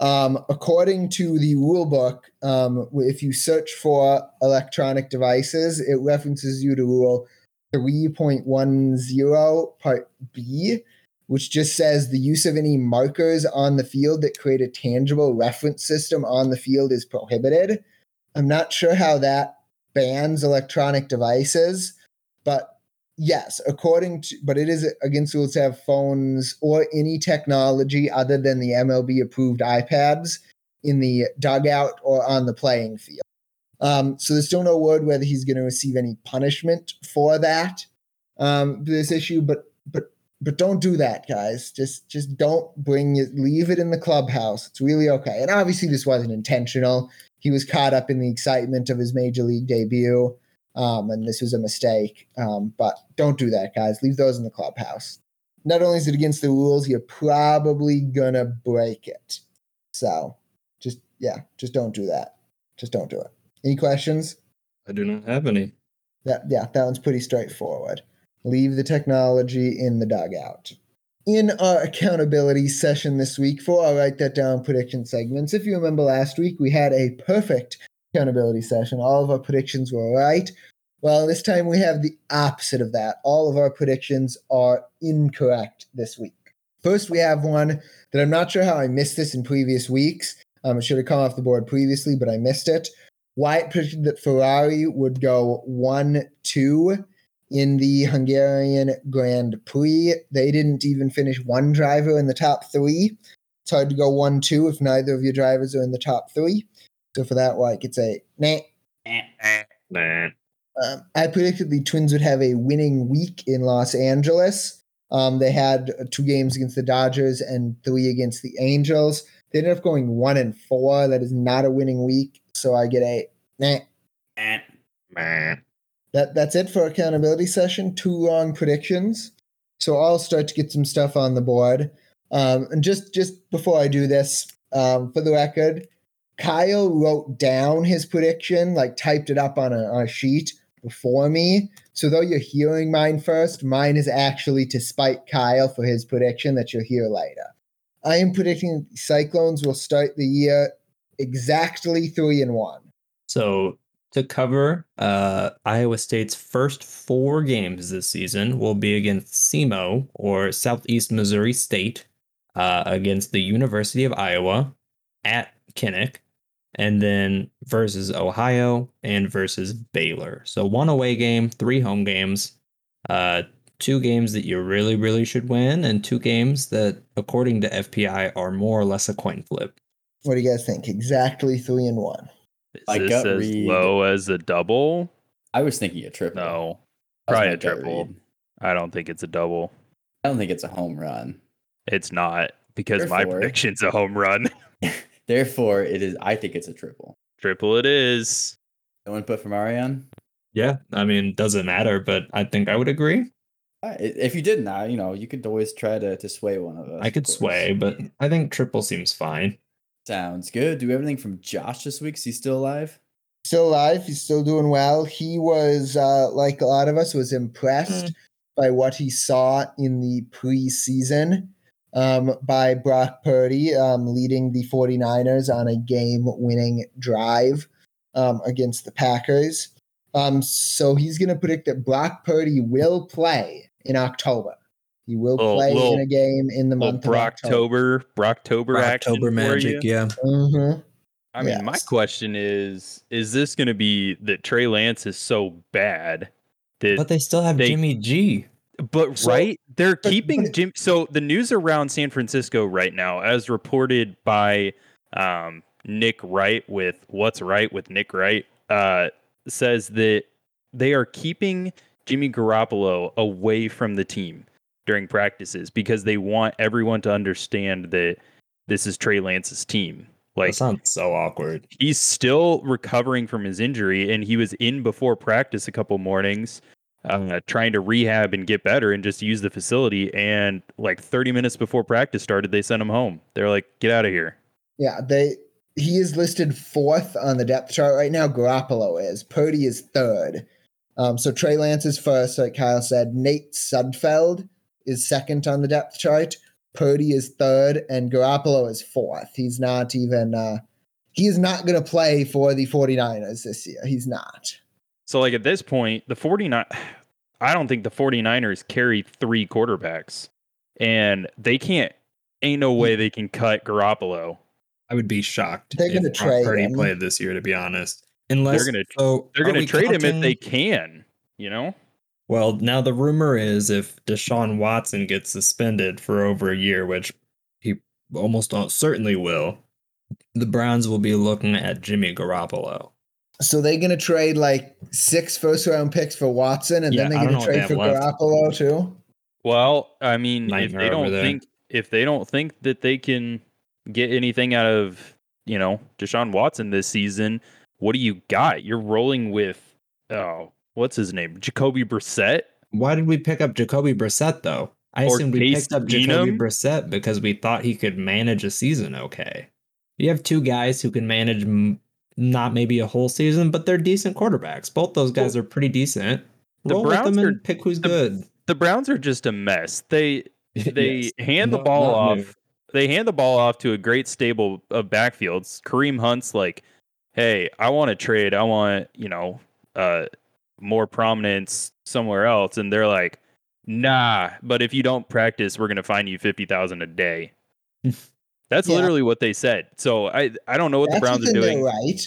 [SPEAKER 3] Um, according to the rule book, um, if you search for electronic devices, it references you to rule 3.10, part B, which just says the use of any markers on the field that create a tangible reference system on the field is prohibited. I'm not sure how that bans electronic devices, but yes, according to, but it is against rules to have phones or any technology other than the MLB approved iPads in the dugout or on the playing field. Um, so there's still no word whether he's going to receive any punishment for that um, this issue, but but but don't do that, guys. Just just don't bring it. Leave it in the clubhouse. It's really okay. And obviously, this wasn't intentional. He was caught up in the excitement of his major league debut um, and this was a mistake. Um, but don't do that, guys. Leave those in the clubhouse. Not only is it against the rules, you're probably gonna break it. So, just yeah, just don't do that. Just don't do it. Any questions?
[SPEAKER 4] I do not have any.
[SPEAKER 3] That yeah, that one's pretty straightforward. Leave the technology in the dugout. In our accountability session this week for our write that down prediction segments, if you remember last week, we had a perfect accountability session. All of our predictions were right. Well, this time we have the opposite of that. All of our predictions are incorrect this week. First, we have one that I'm not sure how I missed this in previous weeks. Um, it should have come off the board previously, but I missed it. Wyatt predicted that Ferrari would go 1 2 in the Hungarian Grand Prix. They didn't even finish one driver in the top three. It's hard to go 1 2 if neither of your drivers are in the top three. So for that, Wyatt gets a nah.
[SPEAKER 4] Nah.
[SPEAKER 3] Um, I predicted the Twins would have a winning week in Los Angeles. Um, they had two games against the Dodgers and three against the Angels. They ended up going one and four. That is not a winning week. So I get a nah.
[SPEAKER 4] Meh.
[SPEAKER 3] That that's it for accountability session. Two wrong predictions. So I'll start to get some stuff on the board. Um, and just just before I do this, um, for the record, Kyle wrote down his prediction, like typed it up on a, on a sheet before me. So though you're hearing mine first, mine is actually to spite Kyle for his prediction that you'll hear later. I am predicting Cyclones will start the year exactly three and one.
[SPEAKER 4] So to cover uh, Iowa State's first four games this season will be against SEMO or Southeast Missouri State, uh, against the University of Iowa, at Kinnick, and then versus Ohio and versus Baylor. So one away game, three home games, uh, two games that you really, really should win, and two games that, according to FPI, are more or less a coin flip.
[SPEAKER 3] What do you guys think? Exactly three and one.
[SPEAKER 2] Is
[SPEAKER 1] My
[SPEAKER 2] this
[SPEAKER 1] gut
[SPEAKER 2] as
[SPEAKER 1] read-
[SPEAKER 2] low as a double?
[SPEAKER 1] I was thinking a triple.
[SPEAKER 2] No,
[SPEAKER 1] That
[SPEAKER 2] probably
[SPEAKER 1] my
[SPEAKER 2] a
[SPEAKER 1] gut
[SPEAKER 2] triple.
[SPEAKER 1] read.
[SPEAKER 2] I don't think it's a double.
[SPEAKER 1] I don't think it's a home run.
[SPEAKER 2] It's not because my
[SPEAKER 1] Therefore-
[SPEAKER 2] prediction's a home run.
[SPEAKER 1] Therefore, it is. I think it's a triple.
[SPEAKER 2] triple it is.
[SPEAKER 1] No input from Ariane.
[SPEAKER 4] Yeah, I mean, doesn't matter, but I think I would agree.
[SPEAKER 1] All right, If you didn't, I, you know, you could always try to to sway one of us.
[SPEAKER 4] I
[SPEAKER 1] of
[SPEAKER 4] could
[SPEAKER 1] course.
[SPEAKER 4] sway, but I think triple seems fine.
[SPEAKER 1] Sounds good. Do we have anything from Josh this week? Is he still alive?
[SPEAKER 3] Still alive. He's still doing well. He was, uh, like a lot of us, was impressed by what he saw in the preseason um, by Brock Purdy um, leading the 49ers on a game winning drive um, against the Packers. Um, so he's going to predict that Brock Purdy will play in October. He will
[SPEAKER 2] Little-
[SPEAKER 3] play in a game in the month of October.
[SPEAKER 2] Brocktober, Brocktober
[SPEAKER 4] October magic,
[SPEAKER 2] you.
[SPEAKER 4] yeah.
[SPEAKER 3] Mhm.
[SPEAKER 2] I mean, my question is: Is this going to be that Trey Lance is so bad that?
[SPEAKER 4] But they still have
[SPEAKER 2] They-
[SPEAKER 4] Jimmy G.
[SPEAKER 2] But
[SPEAKER 3] So-
[SPEAKER 2] right, they're
[SPEAKER 3] but-
[SPEAKER 2] keeping
[SPEAKER 3] but-
[SPEAKER 2] Jim. So the news around San Francisco right now, as reported by um, Nick Wright with What's Right with Nick Wright, uh, says that they are keeping Jimmy Garoppolo away from the team during practices because they want everyone to understand that this is Trey Lance's team. Like
[SPEAKER 4] that sounds so awkward.
[SPEAKER 2] he's still recovering from his injury and he was in before practice a couple mornings uh, trying to rehab and get better and just use the facility and like 30 minutes before practice started they sent him home they're like get out of here
[SPEAKER 3] Yeah, they he is listed fourth on the depth chart right now. Garoppolo is. Purdy is third. Um, so Trey Lance is first, like Kyle said. Nate Sudfeld is second on the depth chart. Purdy is third, and Garoppolo is fourth. He's not even uh he is not gonna play for the 49ers this year. He's not.
[SPEAKER 2] so like at this point the 49 i don't think the 49ers carry three quarterbacks and they can't ain't no way they can cut Garoppolo.
[SPEAKER 4] I would be shocked
[SPEAKER 3] They're gonna
[SPEAKER 4] Brock
[SPEAKER 3] trade
[SPEAKER 4] Purdy
[SPEAKER 3] him.
[SPEAKER 4] played this year, to be honest. Unless
[SPEAKER 2] gonna-
[SPEAKER 4] so
[SPEAKER 2] they're going to
[SPEAKER 4] we
[SPEAKER 2] trade him if they can you know
[SPEAKER 4] Well, now the rumor is if Deshaun Watson gets suspended for over a year, which he almost certainly will, the Browns will be looking at Jimmy Garoppolo.
[SPEAKER 3] So they're gonna trade like six first round picks for Watson, and
[SPEAKER 4] Yeah,
[SPEAKER 3] then they're gonna
[SPEAKER 4] know what they
[SPEAKER 3] trade for
[SPEAKER 4] left.
[SPEAKER 3] Garoppolo too.
[SPEAKER 2] Well, I mean, if they don't
[SPEAKER 4] there.
[SPEAKER 2] think if they don't think that they can get anything out of you know Deshaun Watson this season, what do you got? You're rolling with oh, what's his name, Jacoby Brissett.
[SPEAKER 4] Why did we pick up Jacoby Brissett though? I
[SPEAKER 2] Or
[SPEAKER 4] assumed we
[SPEAKER 2] Case
[SPEAKER 4] picked up Jacoby
[SPEAKER 2] Keenum?
[SPEAKER 4] Brissett because we thought he could manage a season okay. You have two guys who can manage m- not maybe a whole season, but they're decent quarterbacks. Both those guys are pretty decent.
[SPEAKER 2] the
[SPEAKER 4] Roll
[SPEAKER 2] Browns
[SPEAKER 4] them
[SPEAKER 2] are-
[SPEAKER 4] pick who's
[SPEAKER 2] the-
[SPEAKER 4] good.
[SPEAKER 2] The Browns are just a mess. They they
[SPEAKER 4] Yes.
[SPEAKER 2] hand the
[SPEAKER 4] Not-
[SPEAKER 2] ball
[SPEAKER 4] not
[SPEAKER 2] off.
[SPEAKER 4] new.
[SPEAKER 2] They hand the ball off to a great stable of backfields. Kareem Hunt's like, "Hey, I want to trade. I want you know, uh, more prominence somewhere else," and they're like, "Nah, but if you don't practice, we're gonna fine you fifty thousand a day." That's
[SPEAKER 3] Yeah.
[SPEAKER 2] literally what they said. So I I don't know what the Browns are doing.
[SPEAKER 3] right.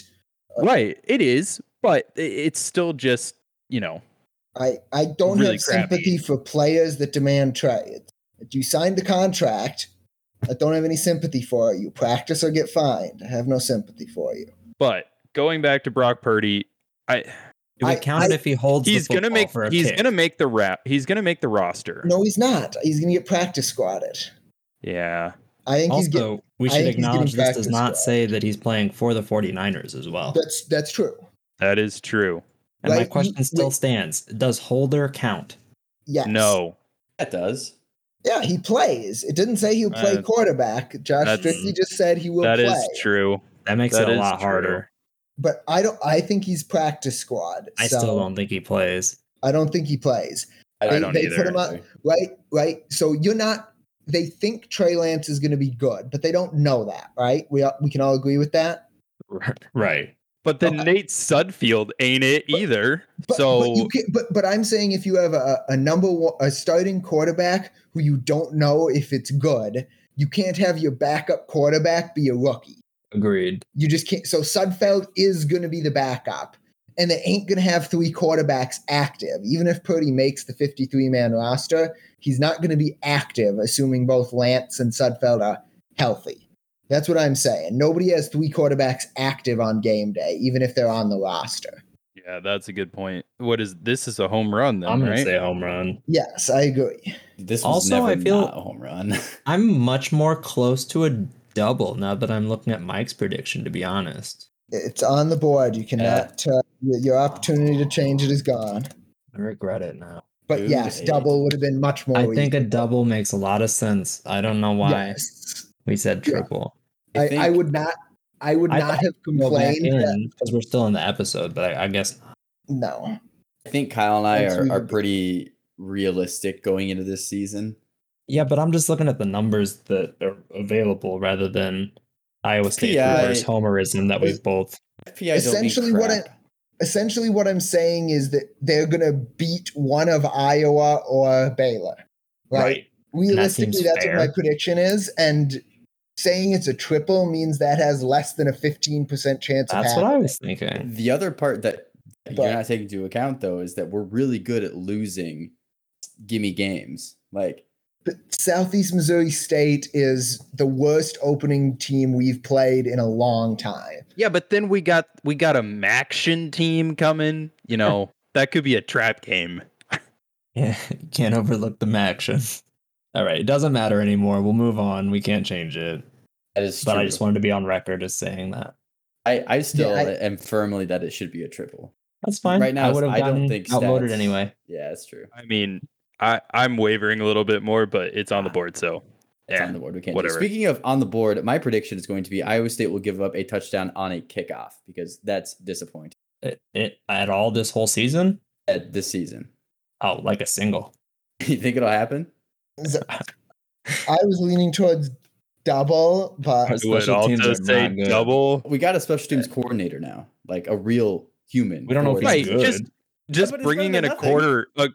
[SPEAKER 2] Right, it is, but it's still just you know
[SPEAKER 3] I, I don't
[SPEAKER 2] Really
[SPEAKER 3] have
[SPEAKER 2] crappy.
[SPEAKER 3] sympathy for players that demand trades. If you signed the contract, I don't have any sympathy for you. Practice or get fined. I have no sympathy for you.
[SPEAKER 2] But going back to Brock Purdy, I
[SPEAKER 4] It would
[SPEAKER 3] I-
[SPEAKER 4] count it if he holds.
[SPEAKER 2] he's
[SPEAKER 4] the
[SPEAKER 2] gonna make
[SPEAKER 4] For a
[SPEAKER 2] he's
[SPEAKER 4] kick.
[SPEAKER 2] gonna make the rap he's gonna make the roster.
[SPEAKER 3] No, he's not. He's going to get practice squatted.
[SPEAKER 2] Yeah.
[SPEAKER 3] I think he's getting.
[SPEAKER 4] Also, we should
[SPEAKER 3] think he's getting
[SPEAKER 4] acknowledge this does not
[SPEAKER 3] squad.
[SPEAKER 4] say that he's playing for the 49ers as well.
[SPEAKER 3] That's that's true.
[SPEAKER 2] That is true.
[SPEAKER 4] And my question
[SPEAKER 3] we-
[SPEAKER 4] still
[SPEAKER 3] we-
[SPEAKER 4] stands. Does Holder count?
[SPEAKER 3] Yes.
[SPEAKER 2] No.
[SPEAKER 1] That does.
[SPEAKER 3] Yeah, he plays. It didn't say he'll play
[SPEAKER 2] Uh,
[SPEAKER 3] quarterback. Josh
[SPEAKER 2] that's-
[SPEAKER 3] just said he will
[SPEAKER 2] that
[SPEAKER 3] play.
[SPEAKER 2] is true.
[SPEAKER 4] That makes
[SPEAKER 2] That
[SPEAKER 4] it a lot
[SPEAKER 2] true.
[SPEAKER 4] harder.
[SPEAKER 3] But I don't. I think he's practice squad.
[SPEAKER 4] I
[SPEAKER 3] so
[SPEAKER 4] still don't think he plays.
[SPEAKER 3] I don't think he plays.
[SPEAKER 2] I
[SPEAKER 3] They-
[SPEAKER 2] don't
[SPEAKER 3] they
[SPEAKER 2] either.
[SPEAKER 3] put him up- Right. Right. So you're not. They think Trey Lance is going to be good, but they don't know that. Right. We all- we can all agree with that.
[SPEAKER 4] Right.
[SPEAKER 2] But then
[SPEAKER 3] Okay.
[SPEAKER 2] Nate Sudfeld ain't it either.
[SPEAKER 3] But,
[SPEAKER 2] so
[SPEAKER 3] but, you can, but but I'm saying if you have a, a number one, a starting quarterback who you don't know if it's good, you can't have your backup quarterback be a rookie.
[SPEAKER 4] Agreed.
[SPEAKER 3] You just can't. So Sudfeld is going to be the backup, and they ain't going to have three quarterbacks active. Even if Purdy makes the 53 man roster, he's not going to be active, assuming both Lance and Sudfeld are healthy. That's what I'm saying. Nobody has three quarterbacks active on game day, even if they're on the roster.
[SPEAKER 2] yeah, that's a good point. What is this? Is a home run then,
[SPEAKER 4] I'm gonna
[SPEAKER 2] right?
[SPEAKER 4] say home run.
[SPEAKER 3] Yes, I agree.
[SPEAKER 1] This was
[SPEAKER 4] Also,
[SPEAKER 1] never
[SPEAKER 4] I feel-
[SPEAKER 1] not a home run.
[SPEAKER 4] I'm much more close to a double now that I'm looking at Mike's prediction. To be honest,
[SPEAKER 3] It's on the board. You cannot. Uh, your, your opportunity to change it is gone.
[SPEAKER 4] I regret it now.
[SPEAKER 3] But
[SPEAKER 1] Ooh,
[SPEAKER 3] yes,
[SPEAKER 1] eight.
[SPEAKER 3] double would have been much more.
[SPEAKER 4] I think a double makes a lot of sense. I don't know why
[SPEAKER 3] Yes.
[SPEAKER 4] we said
[SPEAKER 3] Yeah.
[SPEAKER 4] triple.
[SPEAKER 3] I, I would not. I would
[SPEAKER 4] I
[SPEAKER 3] not
[SPEAKER 4] thought
[SPEAKER 3] have complained.
[SPEAKER 4] because we're still in the episode, but I, I guess not.
[SPEAKER 3] no,
[SPEAKER 1] I think Kyle and I
[SPEAKER 3] Thanks,
[SPEAKER 1] are,
[SPEAKER 3] we
[SPEAKER 1] are pretty realistic going into this season.
[SPEAKER 4] Yeah, but I'm just looking at the numbers that are available rather than Iowa State
[SPEAKER 1] PI
[SPEAKER 4] homerism that we've both.
[SPEAKER 1] FPI
[SPEAKER 3] Essentially what I-
[SPEAKER 1] crap.
[SPEAKER 3] essentially what I'm saying is that they're gonna beat one of Iowa or Baylor. Right. Realistically,
[SPEAKER 4] seems
[SPEAKER 3] that's what my prediction is, and saying it's a triple means that has less than a 15% chance of
[SPEAKER 4] That's what I was thinking.
[SPEAKER 1] The other part that
[SPEAKER 3] But-
[SPEAKER 1] you're not taking into account though is that we're really good at losing gimme games. Like
[SPEAKER 3] But Southeast Missouri State is the worst opening team we've played in a long time.
[SPEAKER 2] Yeah, but then we got we got a MACtion team coming. You know that could be a trap game.
[SPEAKER 4] Yeah, you can't overlook the action. All right, it doesn't matter anymore. We'll move on. We can't change it.
[SPEAKER 1] that is
[SPEAKER 4] But I just wanted to be on record as saying that.
[SPEAKER 1] I, I still
[SPEAKER 3] I-
[SPEAKER 1] am firmly that it should be a triple.
[SPEAKER 4] That's fine.
[SPEAKER 1] Right now,
[SPEAKER 4] I would have
[SPEAKER 1] I don't think
[SPEAKER 4] outvoted
[SPEAKER 1] stats-
[SPEAKER 4] anyway.
[SPEAKER 1] Yeah, that's true.
[SPEAKER 2] I mean, I I'm wavering a little bit more, but it's on the ah, board. So
[SPEAKER 1] It's
[SPEAKER 2] yeah,
[SPEAKER 1] on eh. the board. We can't. do
[SPEAKER 2] whatever.
[SPEAKER 1] Speaking of on the board, my prediction is going to be Iowa State will give up a touchdown on a kickoff because that's disappointing
[SPEAKER 4] It, it at all this whole season?
[SPEAKER 1] at this season.
[SPEAKER 4] Oh, like a single.
[SPEAKER 1] you think it'll happen?
[SPEAKER 3] So- I was leaning towards double, but
[SPEAKER 2] I would
[SPEAKER 4] special teams
[SPEAKER 2] also
[SPEAKER 4] are
[SPEAKER 2] say
[SPEAKER 4] not good.
[SPEAKER 2] double.
[SPEAKER 1] We got a special teams coordinator now, like a real human.
[SPEAKER 4] We don't know if he's
[SPEAKER 2] Right,
[SPEAKER 4] good.
[SPEAKER 2] just just bringing in a
[SPEAKER 1] nothing.
[SPEAKER 2] quarter, a,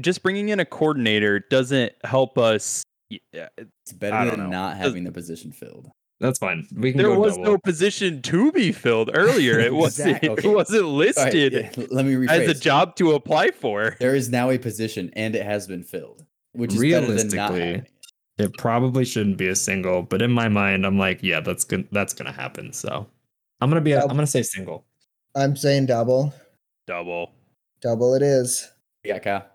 [SPEAKER 2] just bringing in a coordinator doesn't help us. Yeah, uh,
[SPEAKER 1] It's better than
[SPEAKER 2] know.
[SPEAKER 1] not
[SPEAKER 2] Does-
[SPEAKER 1] having the position filled.
[SPEAKER 4] That's fine. We can
[SPEAKER 2] there
[SPEAKER 4] go
[SPEAKER 2] was
[SPEAKER 4] double.
[SPEAKER 2] no position to be filled earlier. It wasn't.
[SPEAKER 1] Exact- okay.
[SPEAKER 2] It wasn't
[SPEAKER 1] All right,
[SPEAKER 2] listed
[SPEAKER 1] yeah, let me rephrase.
[SPEAKER 2] as a job to apply for.
[SPEAKER 1] There is now a position, and it has been filled, which is better than not
[SPEAKER 4] Realistically,
[SPEAKER 1] it.
[SPEAKER 4] It probably shouldn't be a single, but in my mind, I'm like, yeah, that's good. That's gonna happen. So I'm gonna be. A, I'm gonna say single.
[SPEAKER 3] I'm saying double.
[SPEAKER 2] Double.
[SPEAKER 3] Double it is.
[SPEAKER 1] Yeah, Kyle.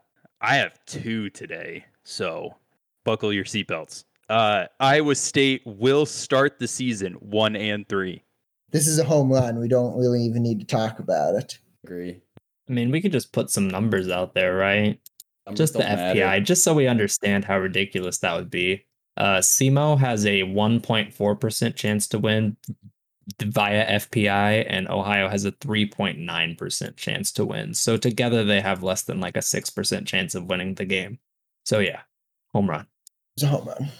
[SPEAKER 2] I have two today, so buckle your seatbelts. Uh, Iowa State will start the season one and three.
[SPEAKER 3] This is a home run. We don't really even need to talk about it.
[SPEAKER 1] Agree.
[SPEAKER 4] I mean, we could just put some numbers out there, right?
[SPEAKER 1] Numbers
[SPEAKER 4] just the
[SPEAKER 1] don't matter.
[SPEAKER 4] FPI, just so we understand how ridiculous that would be. Uh, SEMO has a 1.4% chance to win via FPI, and Ohio has a 3.9% chance to win. So together, they have less than like a 6% chance of winning the game. So yeah, home run.
[SPEAKER 3] It's a home run.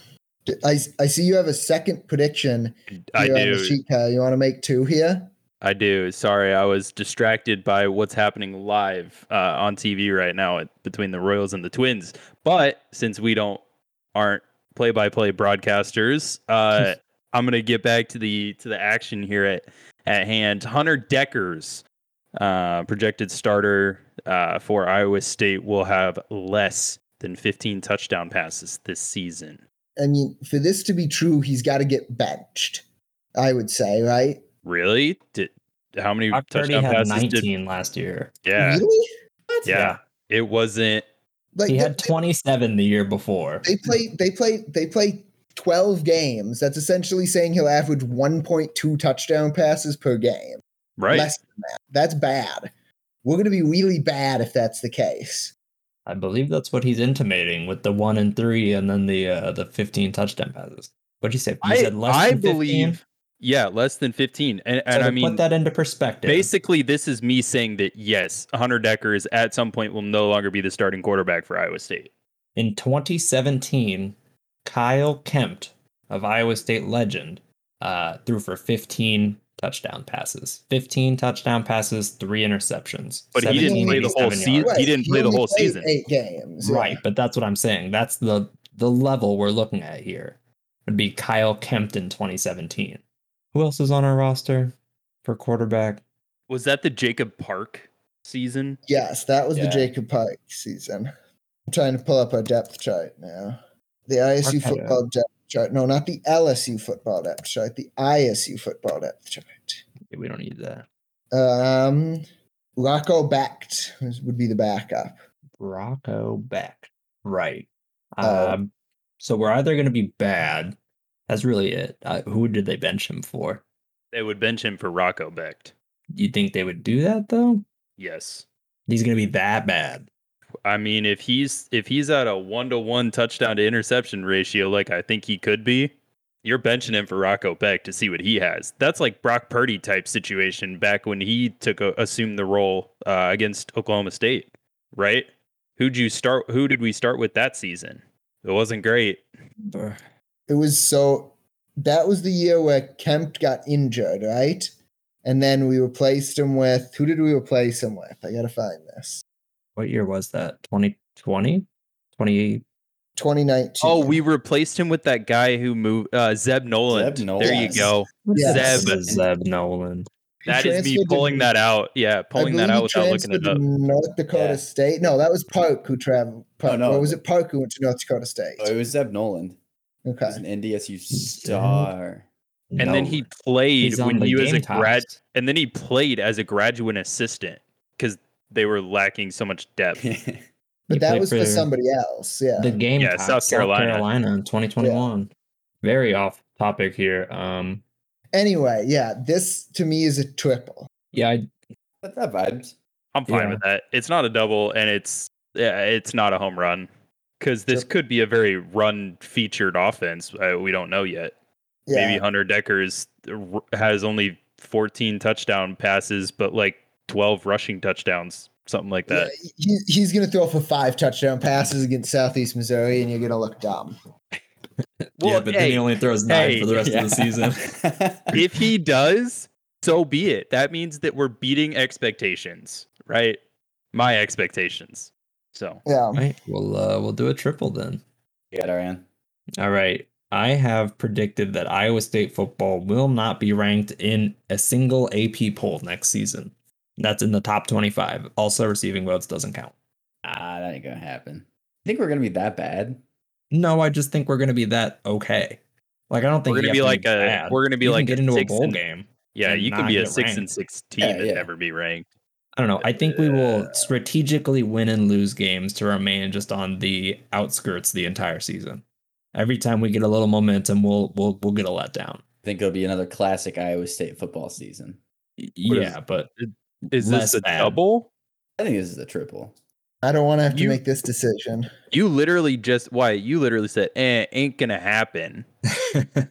[SPEAKER 3] I, I see you have a second prediction
[SPEAKER 2] I do.
[SPEAKER 3] the sheet, You want to make two here?
[SPEAKER 2] I do. Sorry, I was distracted by what's happening live uh, on TV right now at, between the Royals and the Twins. But since we don't aren't play-by-play broadcasters, uh, I'm gonna get back to the to the action here at at hand. Hunter Dekkers, uh, projected starter uh, for Iowa State, will have less than 15 touchdown passes this season.
[SPEAKER 3] I mean, for this to be true, he's got to get benched. I would say, right?
[SPEAKER 2] Really? Did how many
[SPEAKER 4] Brock Purdy
[SPEAKER 2] touchdown
[SPEAKER 4] had
[SPEAKER 2] passes
[SPEAKER 4] 19
[SPEAKER 2] did?
[SPEAKER 4] last year.
[SPEAKER 2] Yeah,
[SPEAKER 3] Really?
[SPEAKER 2] yeah. It wasn't.
[SPEAKER 3] Like
[SPEAKER 4] He had 27 the year before.
[SPEAKER 3] They play. They play. They play. 12 games. That's essentially saying he'll average 1.2 touchdown passes per game.
[SPEAKER 2] Right.
[SPEAKER 3] Less than that. That's bad. We're going to be really bad if that's the case.
[SPEAKER 4] I believe that's what he's intimating with the one and three, and then the uh, the 15 touchdown passes. What'd you say? You
[SPEAKER 2] I,
[SPEAKER 4] said less
[SPEAKER 2] I
[SPEAKER 4] than 15?
[SPEAKER 2] believe Yeah, less than 15. And, and
[SPEAKER 4] to
[SPEAKER 2] I mean,
[SPEAKER 4] put that into perspective.
[SPEAKER 2] basically, this is me saying that yes, Hunter Dekkers at some point will no longer be the starting quarterback for Iowa State.
[SPEAKER 4] in 2017, Kyle Kempt of Iowa State legend uh, threw for 15 touchdown passes. 15 touchdown passes, three interceptions.
[SPEAKER 2] But he didn't play the whole season.
[SPEAKER 4] yards.
[SPEAKER 2] He didn't play the whole season.
[SPEAKER 3] Eight games. yeah.
[SPEAKER 4] Right, but that's what I'm saying. That's the the level we're looking at here. Would be Kyle Kempt in 2017. Who else is on our roster for quarterback?
[SPEAKER 2] Was that the Jacob Park season?
[SPEAKER 3] Yes, that was
[SPEAKER 1] Yeah.
[SPEAKER 3] the Jacob Park season. I'm trying to pull up our depth chart now. The ISU
[SPEAKER 4] Okay.
[SPEAKER 3] football depth chart. No, not the LSU football depth chart. The ISU football depth chart.
[SPEAKER 4] We don't need that.
[SPEAKER 3] Um, Rocco Becht would be the backup.
[SPEAKER 4] Rocco Becht. Right. Um, so we're either going to be bad. That's really it. Uh, who did they bench him for?
[SPEAKER 2] They would bench him for Rocco Becht.
[SPEAKER 4] You think they would do that though?
[SPEAKER 2] Yes.
[SPEAKER 4] He's going to be that bad.
[SPEAKER 2] I mean, if he's if he's at a one to one touchdown to interception ratio, like I think he could be, you're benching him for Rocco Becht to see what he has. That's like Brock Purdy type situation back when he took a, assumed the role uh, against Oklahoma State, right? Who'd you start? Who did we start with that season? It wasn't great.
[SPEAKER 3] It was so that was the year where Kempt got injured, right? And then we replaced him with who did we replace him with? I gotta find this.
[SPEAKER 4] What year was that? 2020? 20
[SPEAKER 3] 2019.
[SPEAKER 2] Oh, we replaced him with that guy who moved, uh, Zeb Noland.
[SPEAKER 1] Zeb
[SPEAKER 2] There you go.
[SPEAKER 3] Yes.
[SPEAKER 2] Zeb.
[SPEAKER 4] Zeb
[SPEAKER 3] Noland.
[SPEAKER 2] That is me
[SPEAKER 3] transferred to-
[SPEAKER 2] pulling that out. Yeah, pulling that out without looking it up.
[SPEAKER 3] North Dakota
[SPEAKER 1] Yeah.
[SPEAKER 3] State. No, that was Park who traveled. Park,
[SPEAKER 1] no.
[SPEAKER 3] Or was it Park who went to North Dakota State?
[SPEAKER 1] Oh, it was Zeb Noland.
[SPEAKER 3] Okay.
[SPEAKER 1] He's an NDSU star.
[SPEAKER 2] And then he played
[SPEAKER 4] He's
[SPEAKER 2] when
[SPEAKER 4] the
[SPEAKER 2] he was a
[SPEAKER 4] Gamecocks.
[SPEAKER 2] grad, and then he played as a graduate assistant because they were lacking so much depth.
[SPEAKER 3] But
[SPEAKER 4] He
[SPEAKER 3] that was for
[SPEAKER 4] for
[SPEAKER 3] somebody else. Yeah.
[SPEAKER 4] the game
[SPEAKER 2] Yeah, South Carolina.
[SPEAKER 4] Carolina in 2021. Very off topic here. Um
[SPEAKER 3] anyway, yeah, this to me is a triple.
[SPEAKER 4] yeah, I,
[SPEAKER 1] But that vibes.
[SPEAKER 2] I'm fine
[SPEAKER 4] Yeah.
[SPEAKER 2] with that. It's not a double, and it's yeah, it's not a home run because this could be a very run featured offense. Uh, we don't know yet.
[SPEAKER 3] Yeah.
[SPEAKER 2] Maybe Hunter Dekkers r- has only 14 touchdown passes, but like 12 rushing touchdowns, something like that.
[SPEAKER 3] Yeah, he, he's going to throw for five touchdown passes against Southeast Missouri, and you're going to look dumb.
[SPEAKER 4] yeah, but
[SPEAKER 2] hey,
[SPEAKER 4] then he only throws nine
[SPEAKER 2] hey,
[SPEAKER 4] for the rest of the season.
[SPEAKER 2] if he does, so be it. That means that we're beating expectations, right? My expectations. So
[SPEAKER 3] Yeah.
[SPEAKER 4] Right. We'll uh we'll do a triple then.
[SPEAKER 1] yeah, Darian.
[SPEAKER 4] All right. I have predicted that Iowa State football will not be ranked in a single AP poll next season. That's in the top 25. Also, receiving votes doesn't count.
[SPEAKER 1] Ah, that ain't gonna happen. I think we're gonna be that bad.
[SPEAKER 4] No, I just think we're going to be that okay. Like, I don't think
[SPEAKER 2] we're gonna be like
[SPEAKER 4] to
[SPEAKER 2] a
[SPEAKER 4] bad.
[SPEAKER 2] we're gonna be
[SPEAKER 4] You
[SPEAKER 2] like
[SPEAKER 4] get
[SPEAKER 2] a
[SPEAKER 4] into a bowl
[SPEAKER 2] and-
[SPEAKER 4] game.
[SPEAKER 2] Yeah, you could be a
[SPEAKER 4] get
[SPEAKER 2] six and
[SPEAKER 4] ranked.
[SPEAKER 2] six team
[SPEAKER 1] Yeah,
[SPEAKER 2] and
[SPEAKER 1] yeah.
[SPEAKER 2] never be ranked.
[SPEAKER 4] I don't know. I think we will strategically win and lose games to remain just on the outskirts the entire season. Every time we get a little momentum, we'll we'll we'll get a letdown.
[SPEAKER 1] I think it'll be another classic Iowa State football season.
[SPEAKER 4] Y-
[SPEAKER 2] What is-
[SPEAKER 4] Yeah, but
[SPEAKER 2] Is this a
[SPEAKER 4] bad.
[SPEAKER 2] double?
[SPEAKER 1] I think this is a triple.
[SPEAKER 3] I don't want to have to
[SPEAKER 2] You-
[SPEAKER 3] make this decision.
[SPEAKER 2] You literally just why you literally said eh, ain't gonna happen.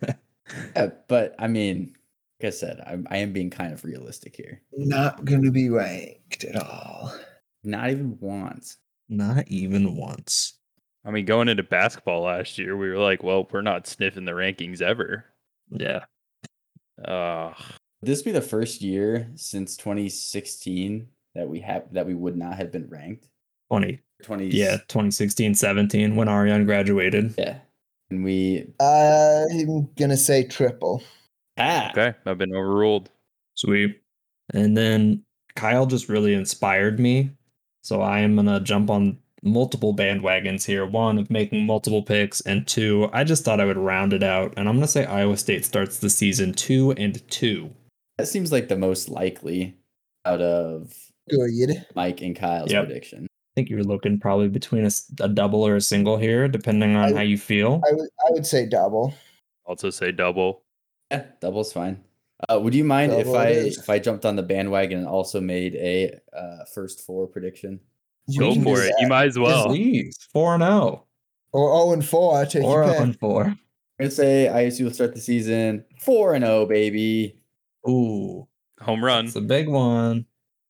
[SPEAKER 1] Yeah, but I mean, like I said, I'm, I am being kind of realistic here.
[SPEAKER 3] Not going to be ranked at all.
[SPEAKER 1] Not even once.
[SPEAKER 4] not even once.
[SPEAKER 2] I mean, going into basketball last year, we were like, well, we're not sniffing the rankings ever.
[SPEAKER 4] Yeah.
[SPEAKER 2] Uh,
[SPEAKER 1] Would this be the first year since 2016 that we have that we would not have been ranked.
[SPEAKER 4] 20.
[SPEAKER 1] 20
[SPEAKER 4] Yeah, 2016, 17 when Ariane graduated.
[SPEAKER 1] yeah, and we
[SPEAKER 3] I'm going to say triple.
[SPEAKER 1] ah
[SPEAKER 2] okay, I've been overruled.
[SPEAKER 4] Sweet. And then Kyle just really inspired me. So I am going to jump on multiple bandwagons here. One, of making multiple picks. And two, I just thought I would round it out. And I'm going to say Iowa State starts the season two and two.
[SPEAKER 1] That seems like the most likely out of
[SPEAKER 3] Good.
[SPEAKER 1] Mike and Kyle's
[SPEAKER 4] Yep.
[SPEAKER 1] prediction.
[SPEAKER 4] I think you're looking probably between a double or a single here, depending on
[SPEAKER 3] I-
[SPEAKER 4] how you feel.
[SPEAKER 3] I would I would say double.
[SPEAKER 2] Also say double.
[SPEAKER 1] Yeah, double's fine. Uh, would you mind if
[SPEAKER 3] Double it
[SPEAKER 1] I
[SPEAKER 3] is.
[SPEAKER 1] if I jumped on the bandwagon and also made a uh, first four prediction?
[SPEAKER 3] You
[SPEAKER 2] Go for it.
[SPEAKER 3] that.
[SPEAKER 2] You might as well.
[SPEAKER 4] Please. 4 and 0.
[SPEAKER 3] Or 0 and 4. Take
[SPEAKER 4] Or
[SPEAKER 3] your
[SPEAKER 4] 0
[SPEAKER 3] pick.
[SPEAKER 4] and 4.
[SPEAKER 1] I'm gonna say ISU will start the season four and zero, baby.
[SPEAKER 4] Ooh,
[SPEAKER 2] Home run.
[SPEAKER 4] it's a big one.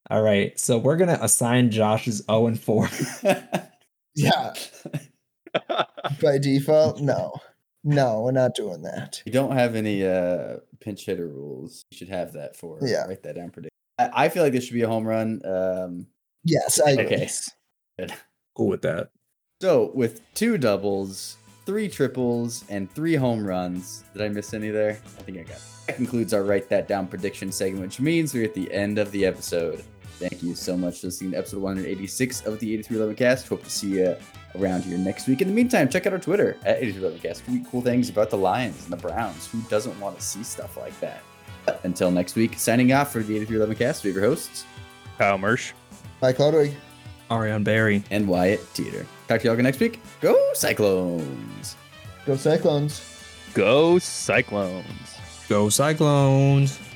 [SPEAKER 4] All right, so we're gonna assign Josh's 0 and 4.
[SPEAKER 3] Yeah, by default, no, no, we're not doing that.
[SPEAKER 1] We don't have any uh pinch hitter rules. You should have that for
[SPEAKER 3] Yeah.
[SPEAKER 1] Write that down. Predict. I, I feel like this should be a home run. Um,
[SPEAKER 3] Yes, I agree.
[SPEAKER 1] okay. Good.
[SPEAKER 4] Cool with that.
[SPEAKER 1] So with two doubles, three triples, and three home runs, did I miss any there? I think I got. It. That concludes our write that down prediction segment, which means we're at the end of the episode. Thank you so much for listening to episode 186 of the 8311 cast. Hope to see you around here next week. In the meantime, check out our Twitter at 8311 cast. Tweet cool things about the Lions and the Browns. Who doesn't want to see stuff like that? But until next week, signing off for the 8311 cast, we have your hosts
[SPEAKER 2] Kyle Mersch.
[SPEAKER 3] Mike Ludwig.
[SPEAKER 4] Ariane Barry.
[SPEAKER 1] and Wyatt Teeter. Talk to y'all again next week. Go Cyclones!
[SPEAKER 3] Go Cyclones.
[SPEAKER 2] Go Cyclones.
[SPEAKER 4] Go Cyclones.